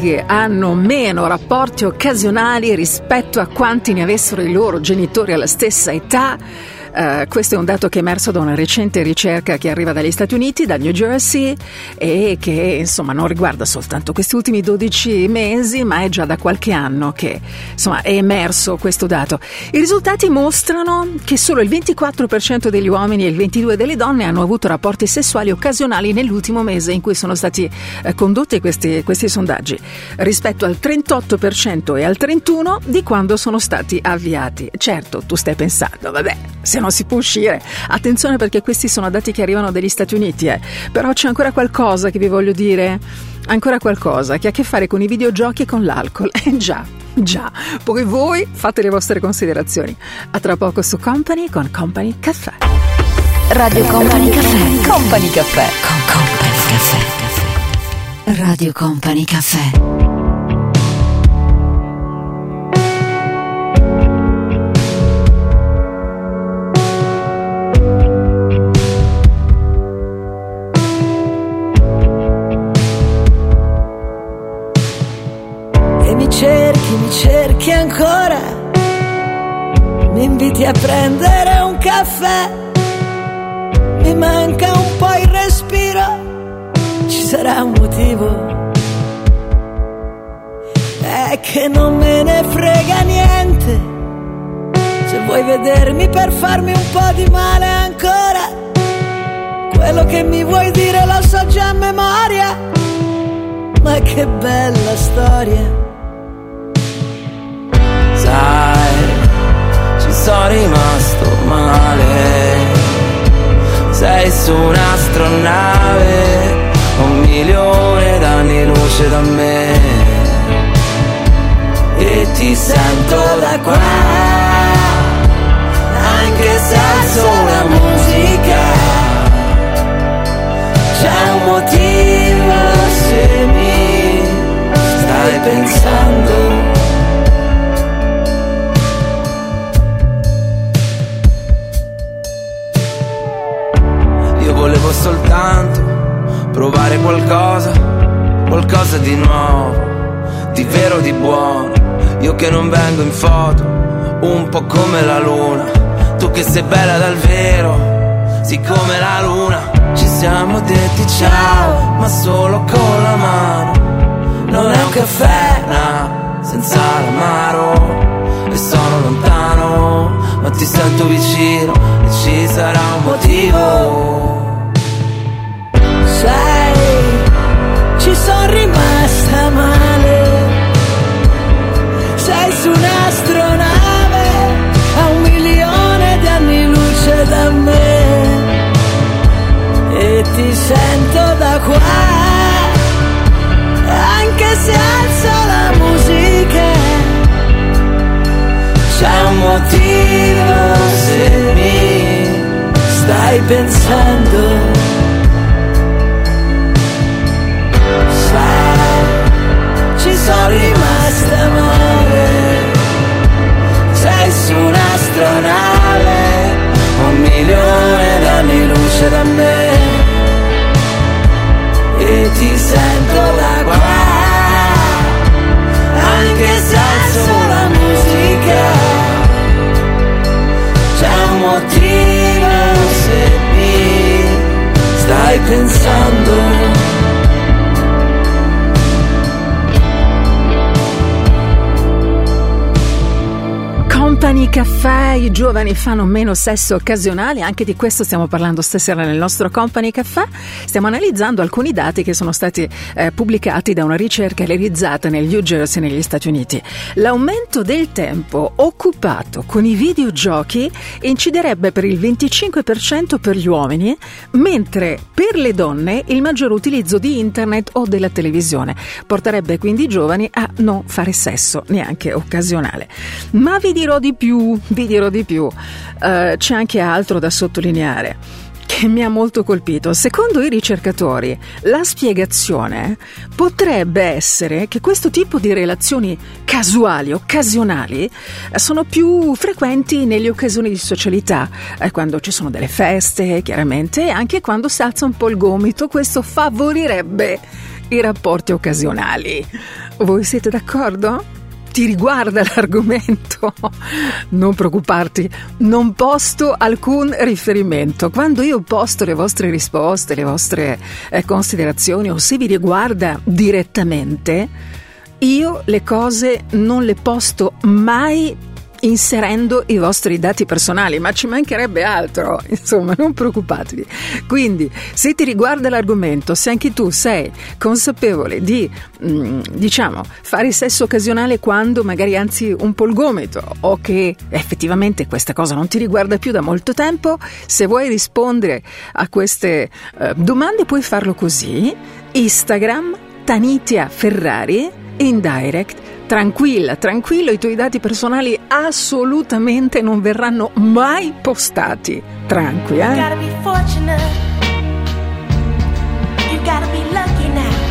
Che hanno meno rapporti occasionali rispetto a quanti ne avessero i loro genitori alla stessa età. Eh, questo è un dato che è emerso da una recente ricerca che arriva dagli Stati Uniti, dal New Jersey, e che insomma non riguarda soltanto questi ultimi 12 mesi, ma è già da qualche anno che insomma, è emerso questo dato. I risultati mostrano che solo il 24% degli uomini e il 22% delle donne hanno avuto rapporti sessuali occasionali nell'ultimo mese in cui sono stati eh, condotti questi, questi sondaggi, rispetto al 38% e al 31% di quando sono stati avviati. Certo, tu stai pensando, vabbè, se non si può uscire. Attenzione perché questi sono dati che arrivano dagli Stati Uniti, eh. però c'è ancora qualcosa che vi voglio dire. Ancora qualcosa che ha a che fare con i videogiochi e con l'alcol. Eh già, già. Poi voi fate le vostre considerazioni. A tra poco su Company con Company Caffè. Radio Company Caffè. Company Caffè. Con Company Caffè. Radio Company Caffè. Cerchi, mi cerchi ancora. Mi inviti a prendere un caffè. Mi manca un po' il respiro. Ci sarà un motivo. È che non me ne frega niente. Se vuoi vedermi per farmi un po' di male ancora. Quello che mi vuoi dire lo so già a memoria. Ma che bella storia. Sai, ci sono rimasto male. Sei su un'astronave, un milione d'anni luce da me. E ti sento da qua, anche se alzo la musica. C'è un motivo se mi stai pensando. Volevo soltanto provare qualcosa, qualcosa di nuovo, di vero, di buono. Io che non vengo in foto, un po' come la luna. Tu che sei bella dal vero, siccome la luna. Ci siamo detti ciao, ma solo con la mano. Non è un caffè, no, senza l'amaro. E sono lontano, ma ti sento vicino e ci sarà un motivo. Sono rimasta male. Sei su un'astronave a un milione di anni luce da me. E ti sento da qua, anche se alzo la musica. C'è un motivo se mi stai pensando. Sono rimasta male. Sei su un'astronave, un milione d'anni luce da me. E ti sento da qua, anche se alzo la musica. C'è un motivo se mi stai pensando. Company Caffè, i giovani fanno meno sesso occasionale, anche di questo stiamo parlando stasera nel nostro Company Caffè. Stiamo analizzando alcuni dati che sono stati eh, pubblicati da una ricerca realizzata nel New Jersey negli Stati Uniti. L'aumento del tempo occupato con i videogiochi inciderebbe per il 25% per gli uomini, mentre per le donne il maggior utilizzo di internet o della televisione porterebbe quindi i giovani a non fare sesso neanche occasionale. Ma vi dirò di più, vi dirò di più. Eh, c'è anche altro da sottolineare che mi ha molto colpito. Secondo i ricercatori, la spiegazione potrebbe essere che questo tipo di relazioni casuali, occasionali, sono più frequenti nelle occasioni di socialità, eh, quando ci sono delle feste, chiaramente, anche quando si alza un po' il gomito, questo favorirebbe i rapporti occasionali. Voi siete d'accordo? Ti riguarda l'argomento, non preoccuparti, non posto alcun riferimento. Quando io posto le vostre risposte, le vostre eh, considerazioni o se vi riguarda direttamente, io le cose non le posto mai inserendo i vostri dati personali, ma ci mancherebbe altro, insomma, non preoccupatevi. Quindi, se ti riguarda l'argomento, se anche tu sei consapevole di, mm, diciamo, fare sesso occasionale quando magari anzi un po' il gomito o che effettivamente questa cosa non ti riguarda più da molto tempo, se vuoi rispondere a queste eh, domande puoi farlo così. Instagram Tanitia Ferrari in direct Tranquilla, tranquillo, i tuoi dati personali assolutamente non verranno mai postati. Tranqui, You eh? gotta be fortunate. You gotta be lucky now.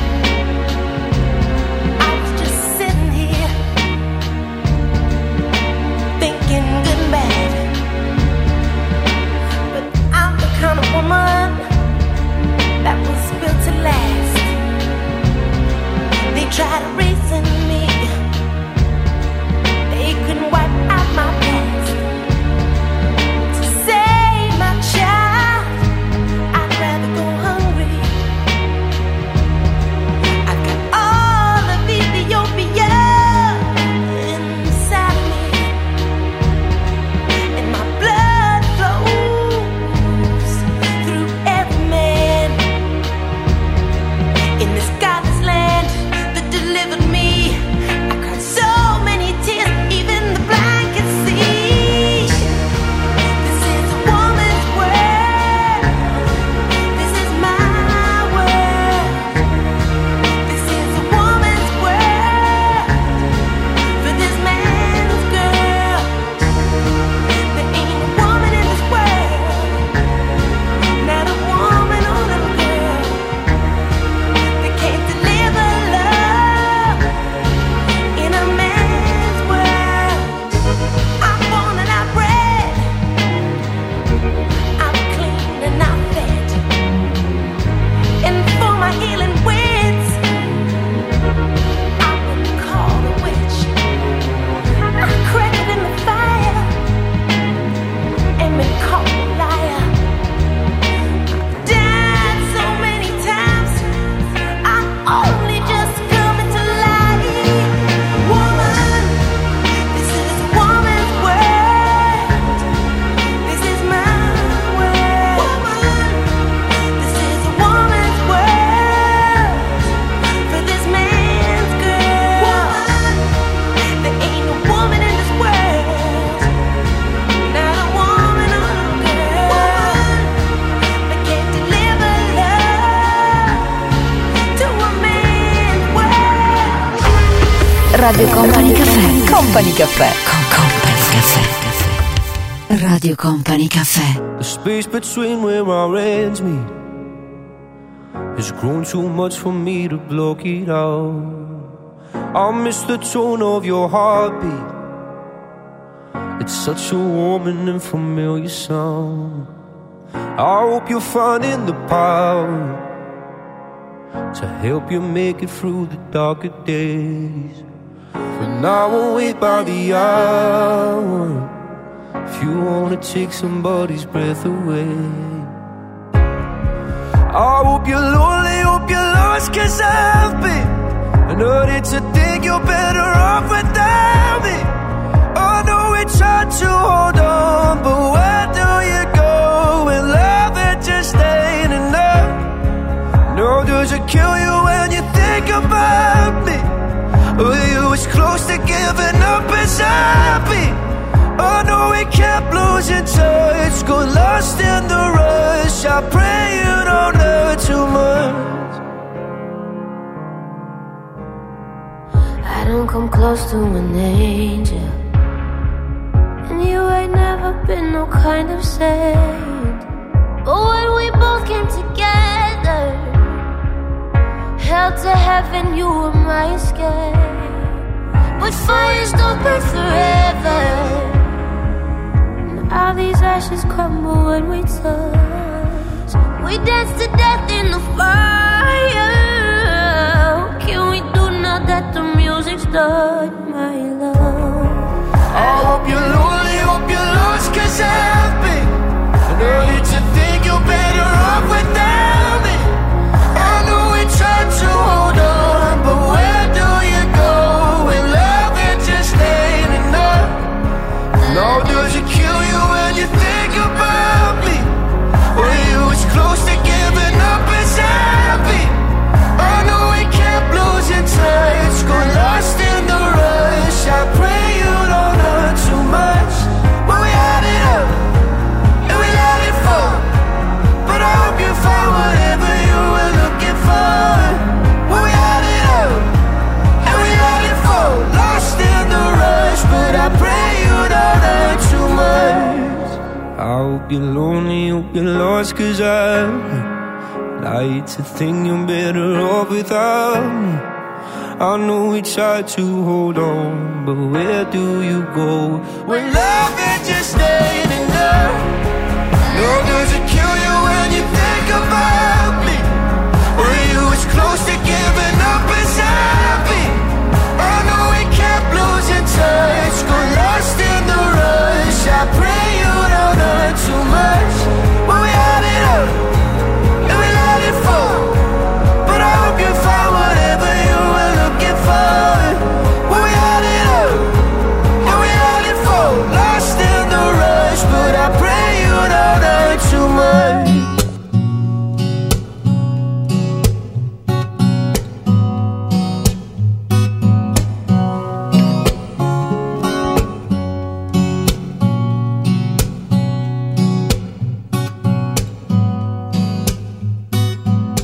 That was built to last. They try to reason 妈。Caffè. The space between where our ends meet has grown too much for me to block it out. I miss the tone of your heartbeat. It's such a warm and familiar sound. I hope you're finding the power to help you make it through the darker days. For now, I'll wait by the hour you wanna take somebody's breath away. I hope you're lonely, hope you're lost, cause I've been. I know that you think you're better off without me. I know it's hard to hold on, but where do you go when love it just ain't enough? No, does it kill you when you think about me? Were you was close to giving up as I've been? we kept losing touch. Got lost in the rush. I pray you don't hurt too much. I don't come close to an angel. And you ain't never been no kind of saint. But when we both came together, hell to heaven, you were my escape. But fires don't burn forever. All these ashes crumble when we touch. We dance to death in the fire. Can we do now that the music's done, my love? I hope you're lonely, hope you're lost, cause I. I know we tried to hold on, but where do you go when love?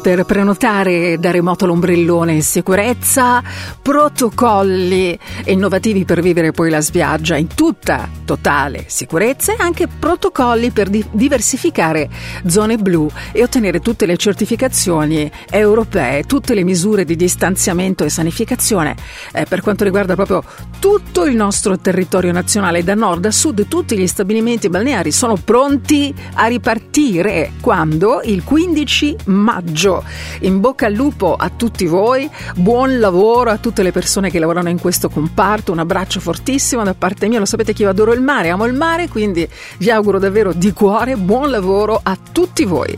Per prenotare da remoto l'ombrellone in sicurezza, protocolli innovativi per vivere poi la spiaggia in tutta totale sicurezza e anche protocolli per di- diversificare zone blu e ottenere tutte le certificazioni europee, tutte le misure di distanziamento e sanificazione. Eh, per quanto riguarda proprio tutto il nostro territorio nazionale da nord a sud tutti gli stabilimenti balneari sono pronti a ripartire. Quando? Il 15 maggio. In bocca al lupo a tutti voi buon lavoro a tutte le persone che lavorano in questo comparto. Un abbraccio fortissimo da parte mia. Lo sapete che io adoro il mare amo il mare quindi vi auguro davvero di cuore buon lavoro a tutti voi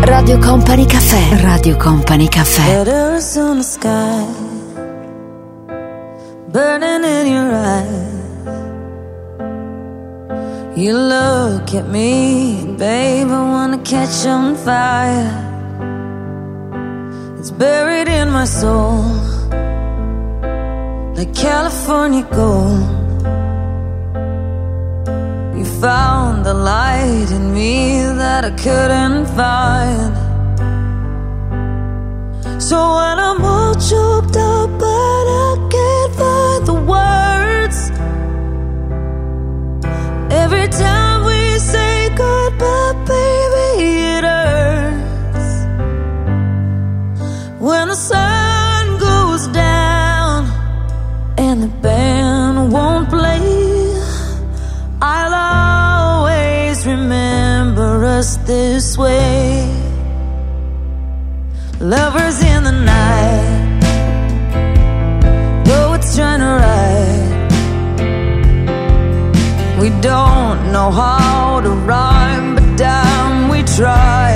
Radio Company Caffè. Radio Company Caffè. Letters on the sky, burning in your eyes. You look at me, babe, I wanna catch on fire. It's buried in my soul, like California gold. Found the light in me that I couldn't find. So when I'm all choked up, but I can't find the words. Every time we say goodbye, baby, it hurts. When the sun us this way. Lovers in the night, though it's trying to ride. We don't know how to rhyme, but damn, we try.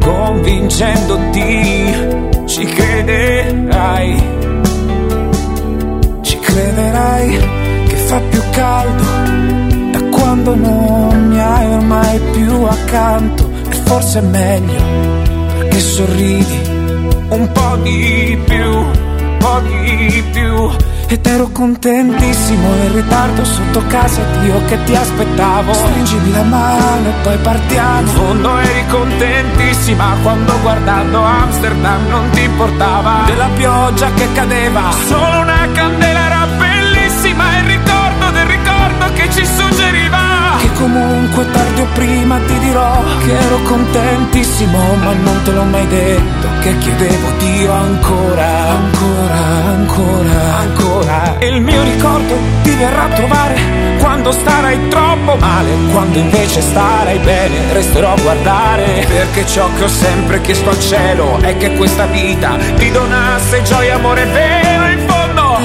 Convincendoti, ci crederai. Ci crederai che fa più caldo da quando non mi hai ormai più accanto. E forse è meglio perché sorridi un po' di più, un po' di più ed ero contentissimo in ritardo sotto casa ed io che ti aspettavo. Stringimi la mano e poi partiamo. In fondo eri contentissima quando guardando Amsterdam non ti importava. Della pioggia che cadeva. Solo una candela era bellissima il ricordo del ricordo che ci suggeriva comunque tardi o prima ti dirò Che ero contentissimo ma non te l'ho mai detto Che chiedevo Dio ancora Ancora, ancora, ancora. E il mio ricordo ti verrà a trovare Quando starai troppo male. Quando invece starai bene Resterò a guardare. Perché ciò che ho sempre chiesto al cielo È che questa vita ti donasse gioia, amore vero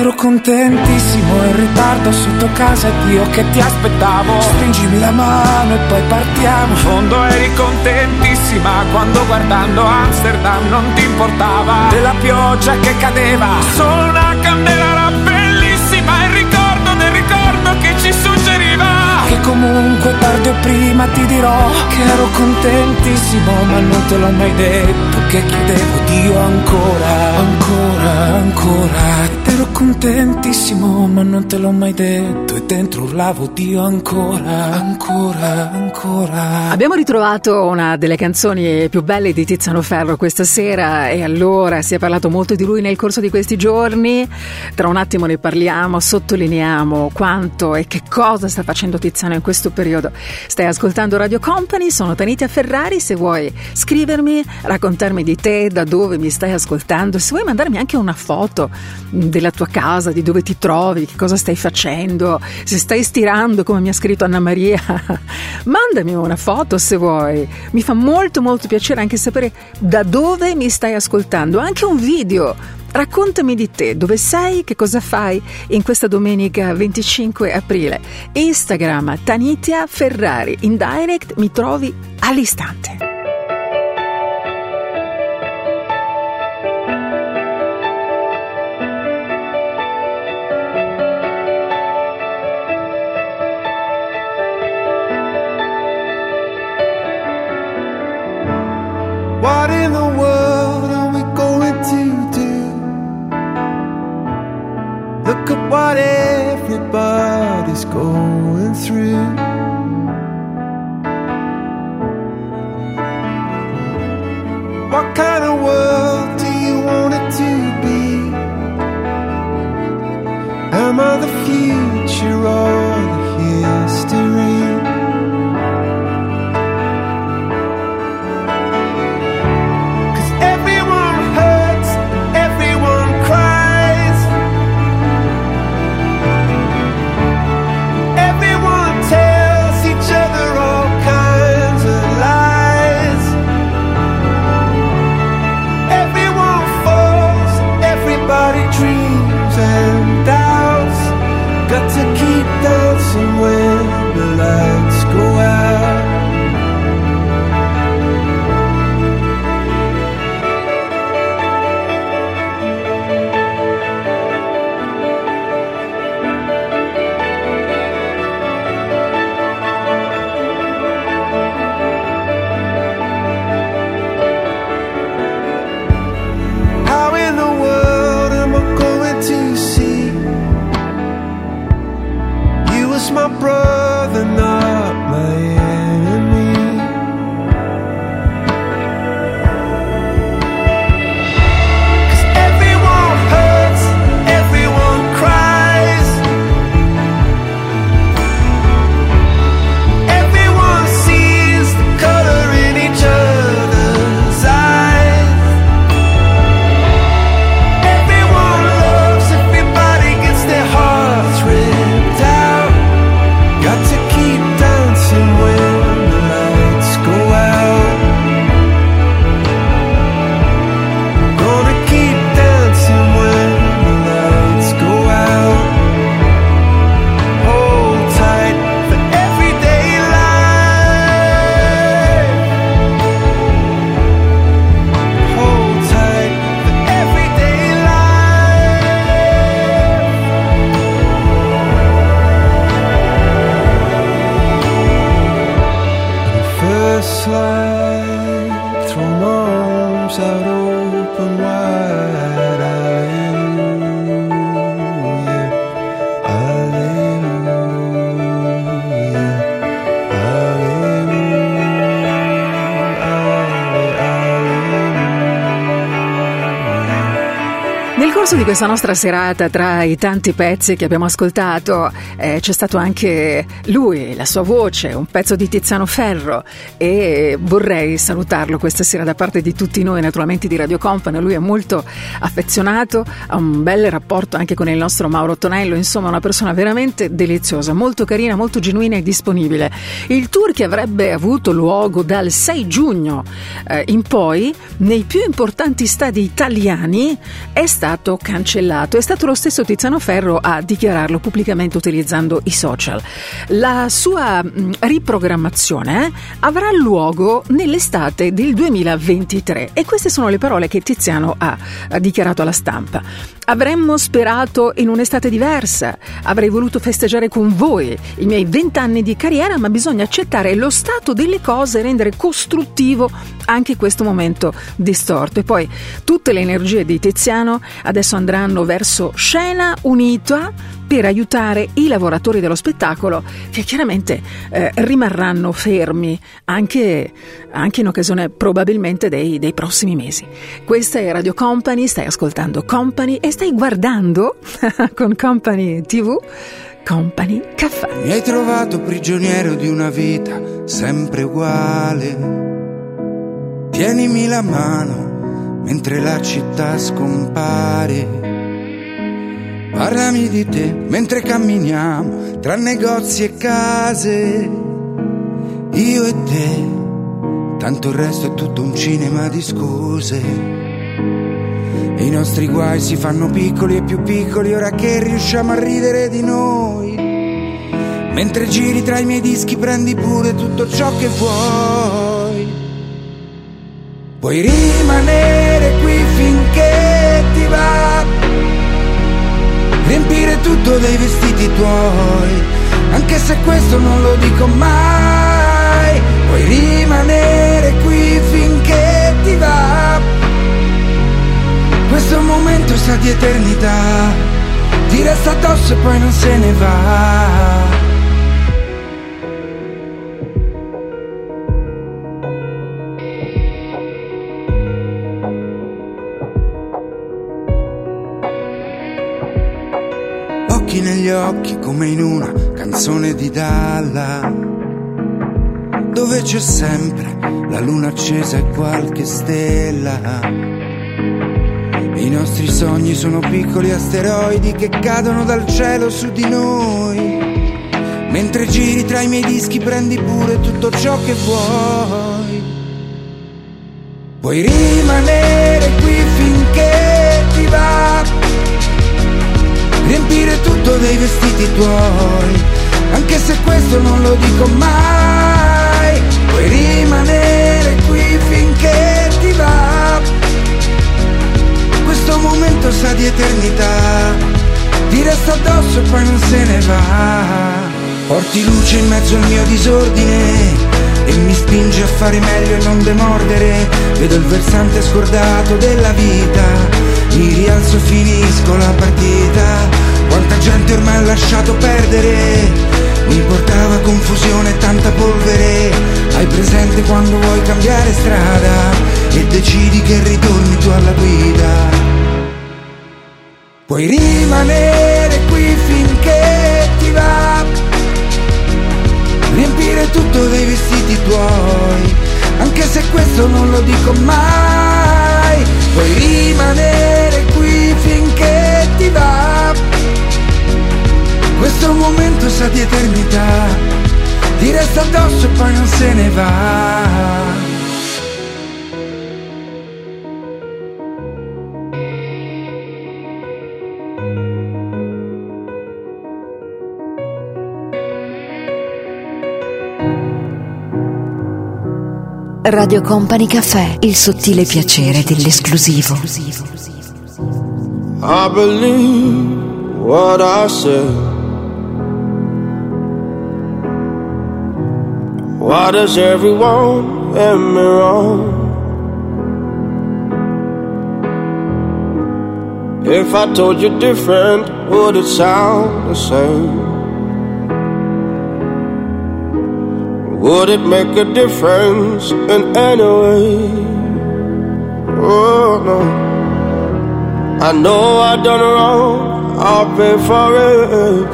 Ero contentissimo in ritardo sotto casa ed io che ti aspettavo. Stringimi la mano e poi partiamo. In fondo eri contentissima quando guardando Amsterdam non ti importava. Della pioggia che cadeva. Solo una candela era bellissima Il ricordo del ricordo che ci suggeriva. Che comunque tardi o prima ti dirò Che ero contentissimo ma non te l'ho mai detto Che chiedevo Dio ancora. Ancora, ancora. Ed ero contentissimo ma non te l'ho mai detto. E dentro urlavo Dio ancora. Ancora, ancora. Abbiamo ritrovato una delle canzoni più belle di Tiziano Ferro questa sera. E allora si è parlato molto di lui nel corso di questi giorni. Tra un attimo ne parliamo, sottolineiamo quanto e che cosa sta facendo Tiziano in questo periodo. Stai ascoltando Radio Company, sono Tanita Ferrari, se vuoi scrivermi, raccontarmi di te, da dove mi stai ascoltando, se vuoi mandarmi anche una foto della tua casa, di dove ti trovi, che cosa stai facendo, se stai stirando come mi ha scritto Anna Maria, mandami una foto se vuoi. Mi fa molto molto piacere anche sapere da dove mi stai ascoltando, anche un video. Raccontami di te, dove sei, che cosa fai in questa domenica 25 aprile. Instagram Tanitia Ferrari, in direct mi trovi all'istante. What in the world are we going to do? Look at what everybody's going through. What kind of world do you want it to be? Am I the future or di questa nostra serata, tra i tanti pezzi che abbiamo ascoltato, eh, c'è stato anche lui, la sua voce, un pezzo di Tiziano Ferro e vorrei salutarlo questa sera da parte di tutti noi, naturalmente di Radio Company. Lui è molto affezionato, ha un bel rapporto anche con il nostro Mauro Tonello, insomma una persona veramente deliziosa, molto carina, molto genuina e disponibile. Il tour che avrebbe avuto luogo dal 6 giugno eh, in poi nei più importanti stadi italiani è stato cancellato. È stato lo stesso Tiziano Ferro a dichiararlo pubblicamente utilizzando i social. La sua riprogrammazione eh, avrà luogo nell'estate del 2023 e queste sono le parole che Tiziano ha dichiarato alla stampa. Avremmo sperato in un'estate diversa, avrei voluto festeggiare con voi i miei vent'anni di carriera, ma bisogna accettare lo stato delle cose e rendere costruttivo anche questo momento distorto. E poi tutte le energie di Tiziano adesso andranno verso Scena Unita per aiutare i lavoratori dello spettacolo che chiaramente eh, rimarranno fermi anche, anche in occasione probabilmente dei, dei prossimi mesi. Questa è Radio Company, stai ascoltando Company e stai guardando con Company TV Company Caffè. Mi hai trovato prigioniero di una vita sempre uguale. Tienimi la mano mentre la città scompare. Parlami di te mentre camminiamo tra negozi e case. Io e te, tanto il resto è tutto un cinema di scuse. I nostri guai si fanno piccoli e più piccoli ora che riusciamo a ridere di noi. Mentre giri tra i miei dischi prendi pure tutto ciò che vuoi. Puoi rimanere qui finché ti va. Riempire tutto dei vestiti tuoi, anche se questo non lo dico mai. Puoi rimanere qui finché ti va. Questo momento sa di eternità, ti resta addosso e poi non se ne va. Occhi come in una canzone di Dalla, dove c'è sempre la luna accesa e qualche stella. I nostri sogni sono piccoli asteroidi che cadono dal cielo su di noi. Mentre giri tra i miei dischi prendi pure tutto ciò che vuoi. Puoi rimanere qui Riempire tutto dei vestiti tuoi. Anche se questo non lo dico mai. Puoi rimanere qui finché ti va. Questo momento sa di eternità. Ti resta addosso e poi non se ne va. Porti luce in mezzo al mio disordine e mi spinge a fare meglio e non demordere. Vedo il versante scordato della vita, mi rialzo e finisco la partita. Quanta gente ormai ha lasciato perdere, mi portava confusione e tanta polvere. Hai presente quando vuoi cambiare strada e decidi che ritorni tu alla guida. Puoi rimanere qui finché ti va riempire tutto dei vestiti tuoi, anche se questo non lo dico mai, puoi rimanere qui finché ti va. Questo momento sa di eternità, ti resta addosso e poi non se ne va. Radio Company Caffè, il sottile piacere dell'esclusivo. I believe what I say. Why does everyone get me wrong? If I told you different, would it sound the same? Would it make a difference in any way? Oh no. I know I done wrong, I'll pay for it.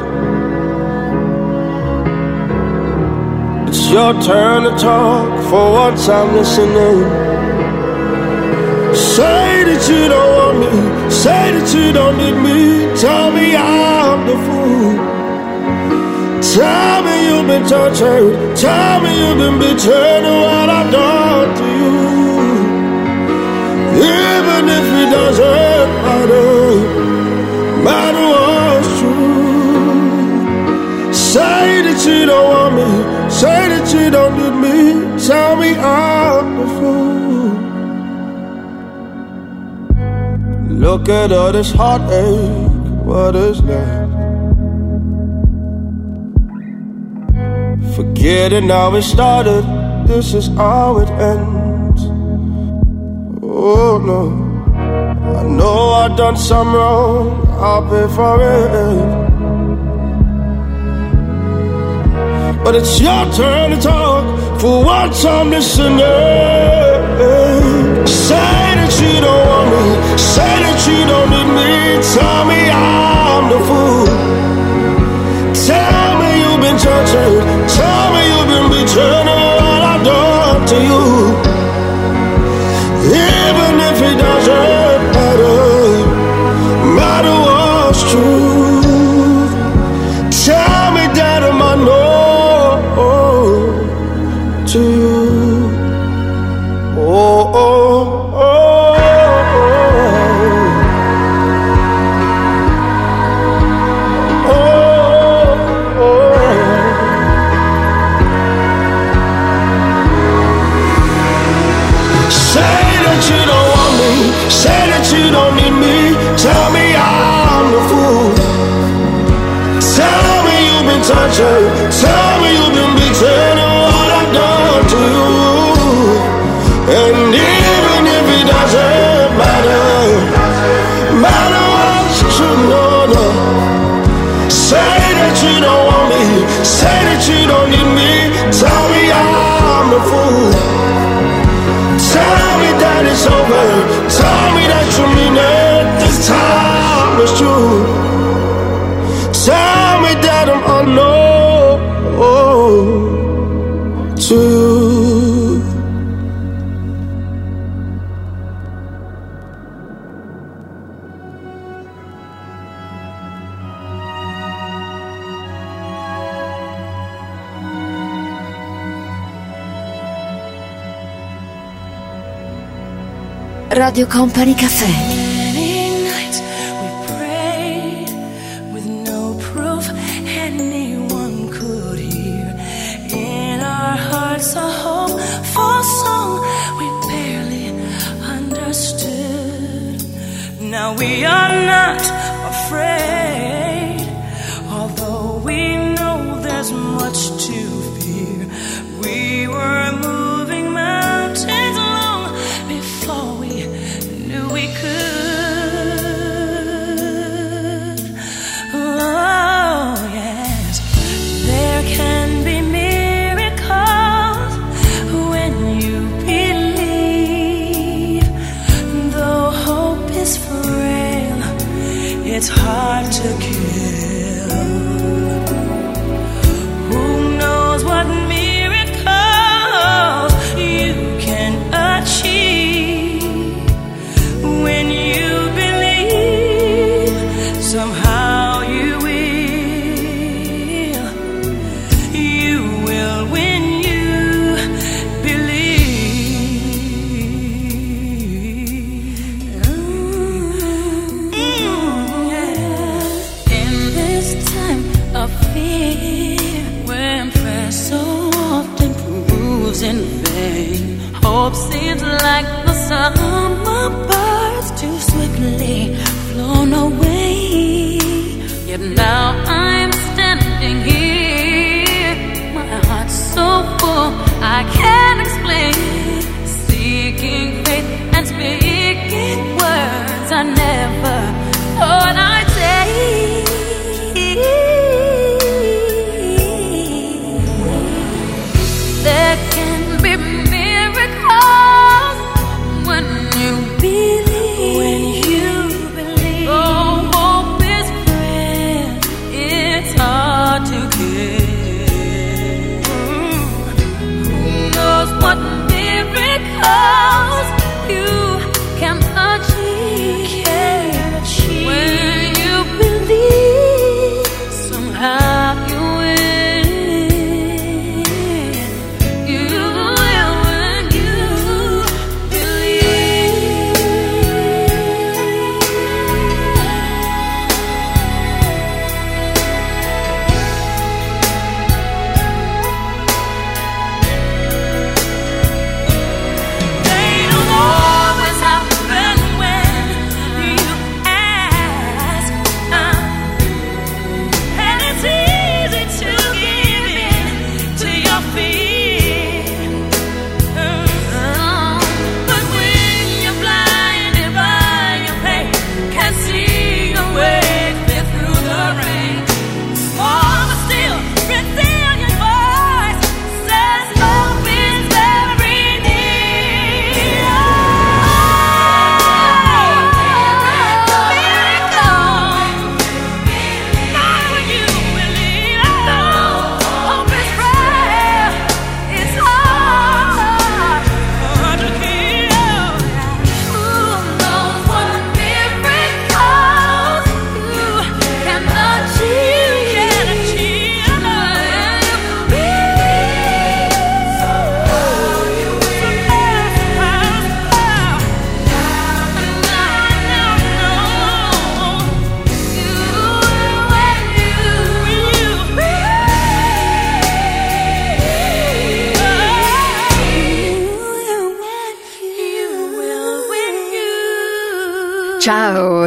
It's your turn to talk, for once I'm listening. Say that you don't want me, say that you don't need me. Tell me I'm the fool. Tell me you've been tortured, tell me you've been betrayed, what I've done to you. Even if it doesn't matter, matter what's true. Say that you don't want me, say that you don't need me. Tell me I'm the fool. Look at all this heartache, what is that? Forgetting how it started, this is how it ends. Oh no, I know I've done some wrong, I'll pay for it. But it's your turn to talk, for once I'm listening. Say that you don't want me, say that you don't need me. Tell me I'm the fool. Tell tortured, tell me Radio Company Caffè. I never thought I'd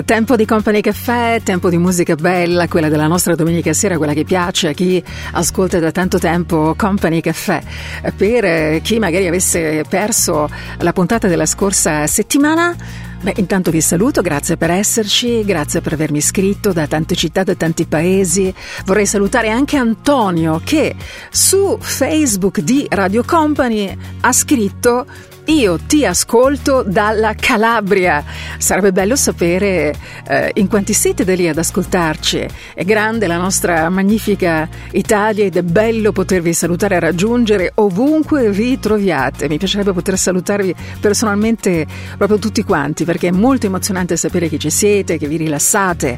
tempo di Company Caffè, tempo di musica bella, quella della nostra domenica sera, quella che piace a chi ascolta da tanto tempo Company Caffè. Per eh, chi magari avesse perso la puntata della scorsa settimana, beh, intanto vi saluto, grazie per esserci, grazie per avermi iscritto da tante città, da tanti paesi. Vorrei salutare anche Antonio che su Facebook di Radio Company ha scritto io ti ascolto dalla Calabria. Sarebbe bello sapere eh, in quanti siete da lì ad ascoltarci. È grande la nostra magnifica Italia ed è bello potervi salutare e raggiungere ovunque vi troviate. Mi piacerebbe poter salutarvi personalmente proprio tutti quanti perché è molto emozionante sapere che ci siete, che vi rilassate.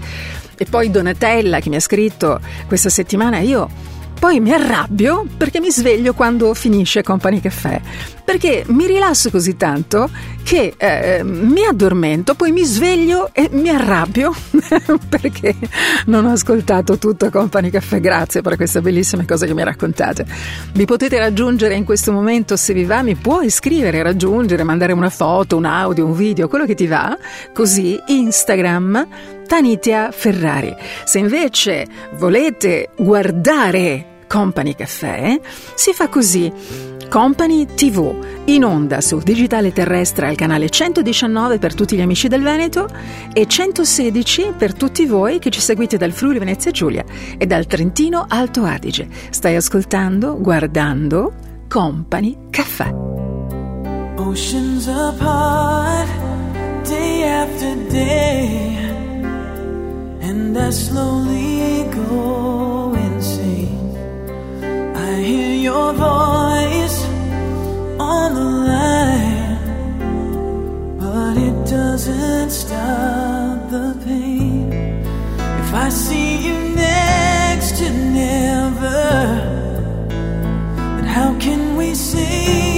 E poi Donatella che mi ha scritto questa settimana io poi mi arrabbio perché mi sveglio quando finisce Company Caffè, perché mi rilasso così tanto che eh, mi addormento, poi mi sveglio e mi arrabbio perché non ho ascoltato tutto Company Caffè. Grazie per queste bellissime cose che mi raccontate. Vi potete raggiungere in questo momento se vi va, mi puoi scrivere, raggiungere, mandare una foto, un audio, un video, quello che ti va, così Instagram Tanitia Ferrari. Se invece volete guardare Company Caffè, si fa così. Company TV, in onda su digitale terrestre al canale 119 per tutti gli amici del Veneto e 116 per tutti voi che ci seguite dal Friuli Venezia Giulia e dal Trentino Alto Adige. Stai ascoltando, guardando Company Caffè. Oceans apart, day after day, and I slowly go insane. I hear your voice on the line, but it doesn't stop the pain. If I see you next to never, then how can we say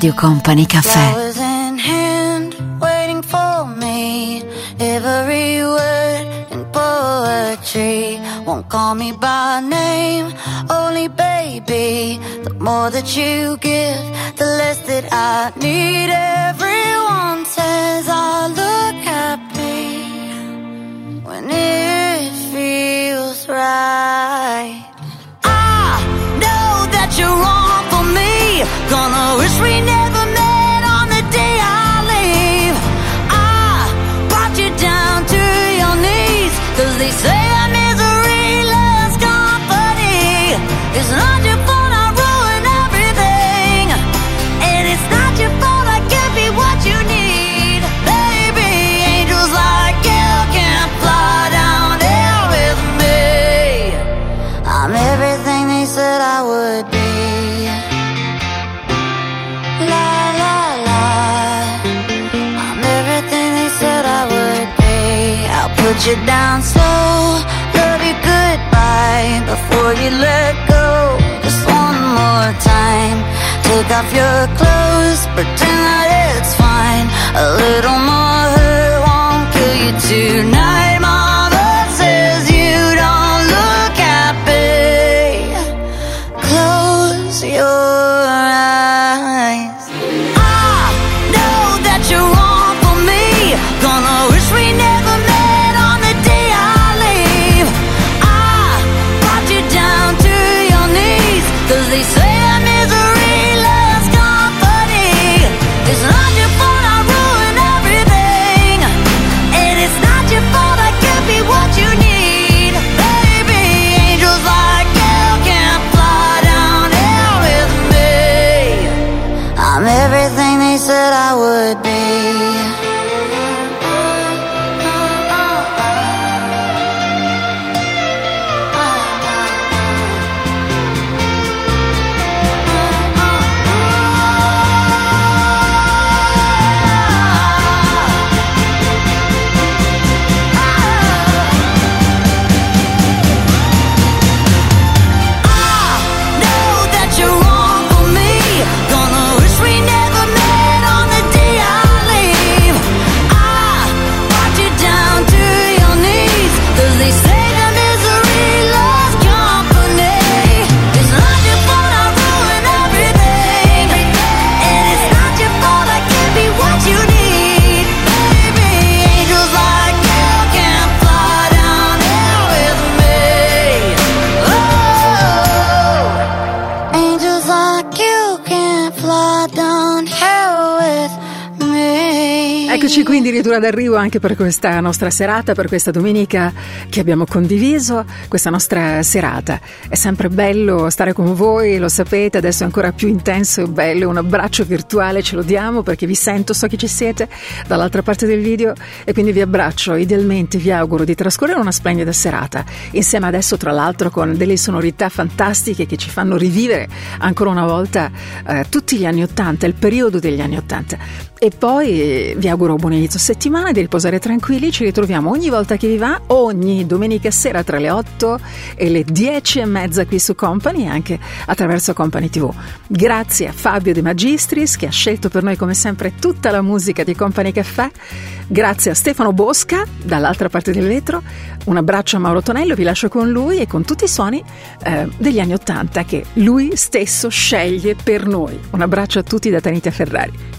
Radio Company Caffè. Every word in poetry won't call me by name, only baby. The more that you give, the less that I need. Everyone d'arrivo anche per questa nostra serata, per questa domenica che abbiamo condiviso, questa nostra serata. È sempre bello stare con voi, lo sapete, adesso è ancora più intenso e bello, un abbraccio virtuale ce lo diamo perché vi sento, so che ci siete dall'altra parte del video e quindi vi abbraccio, idealmente vi auguro di trascorrere una splendida serata, insieme adesso tra l'altro con delle sonorità fantastiche che ci fanno rivivere ancora una volta eh, tutti gli anni Ottanta, il periodo degli anni Ottanta. E poi eh, vi auguro buon inizio settimana, di riposare tranquilli, ci ritroviamo ogni volta che vi va, ogni domenica sera tra le 8 e le 10 e mezza qui su Company e anche attraverso Company TV. Grazie a Fabio De Magistris che ha scelto per noi come sempre tutta la musica di Company Caffè, grazie a Stefano Bosca dall'altra parte del vetro, un abbraccio a Mauro Tonello, vi lascio con lui e con tutti i suoni eh, degli anni 80 che lui stesso sceglie per noi. Un abbraccio a tutti da Tanita Ferrari.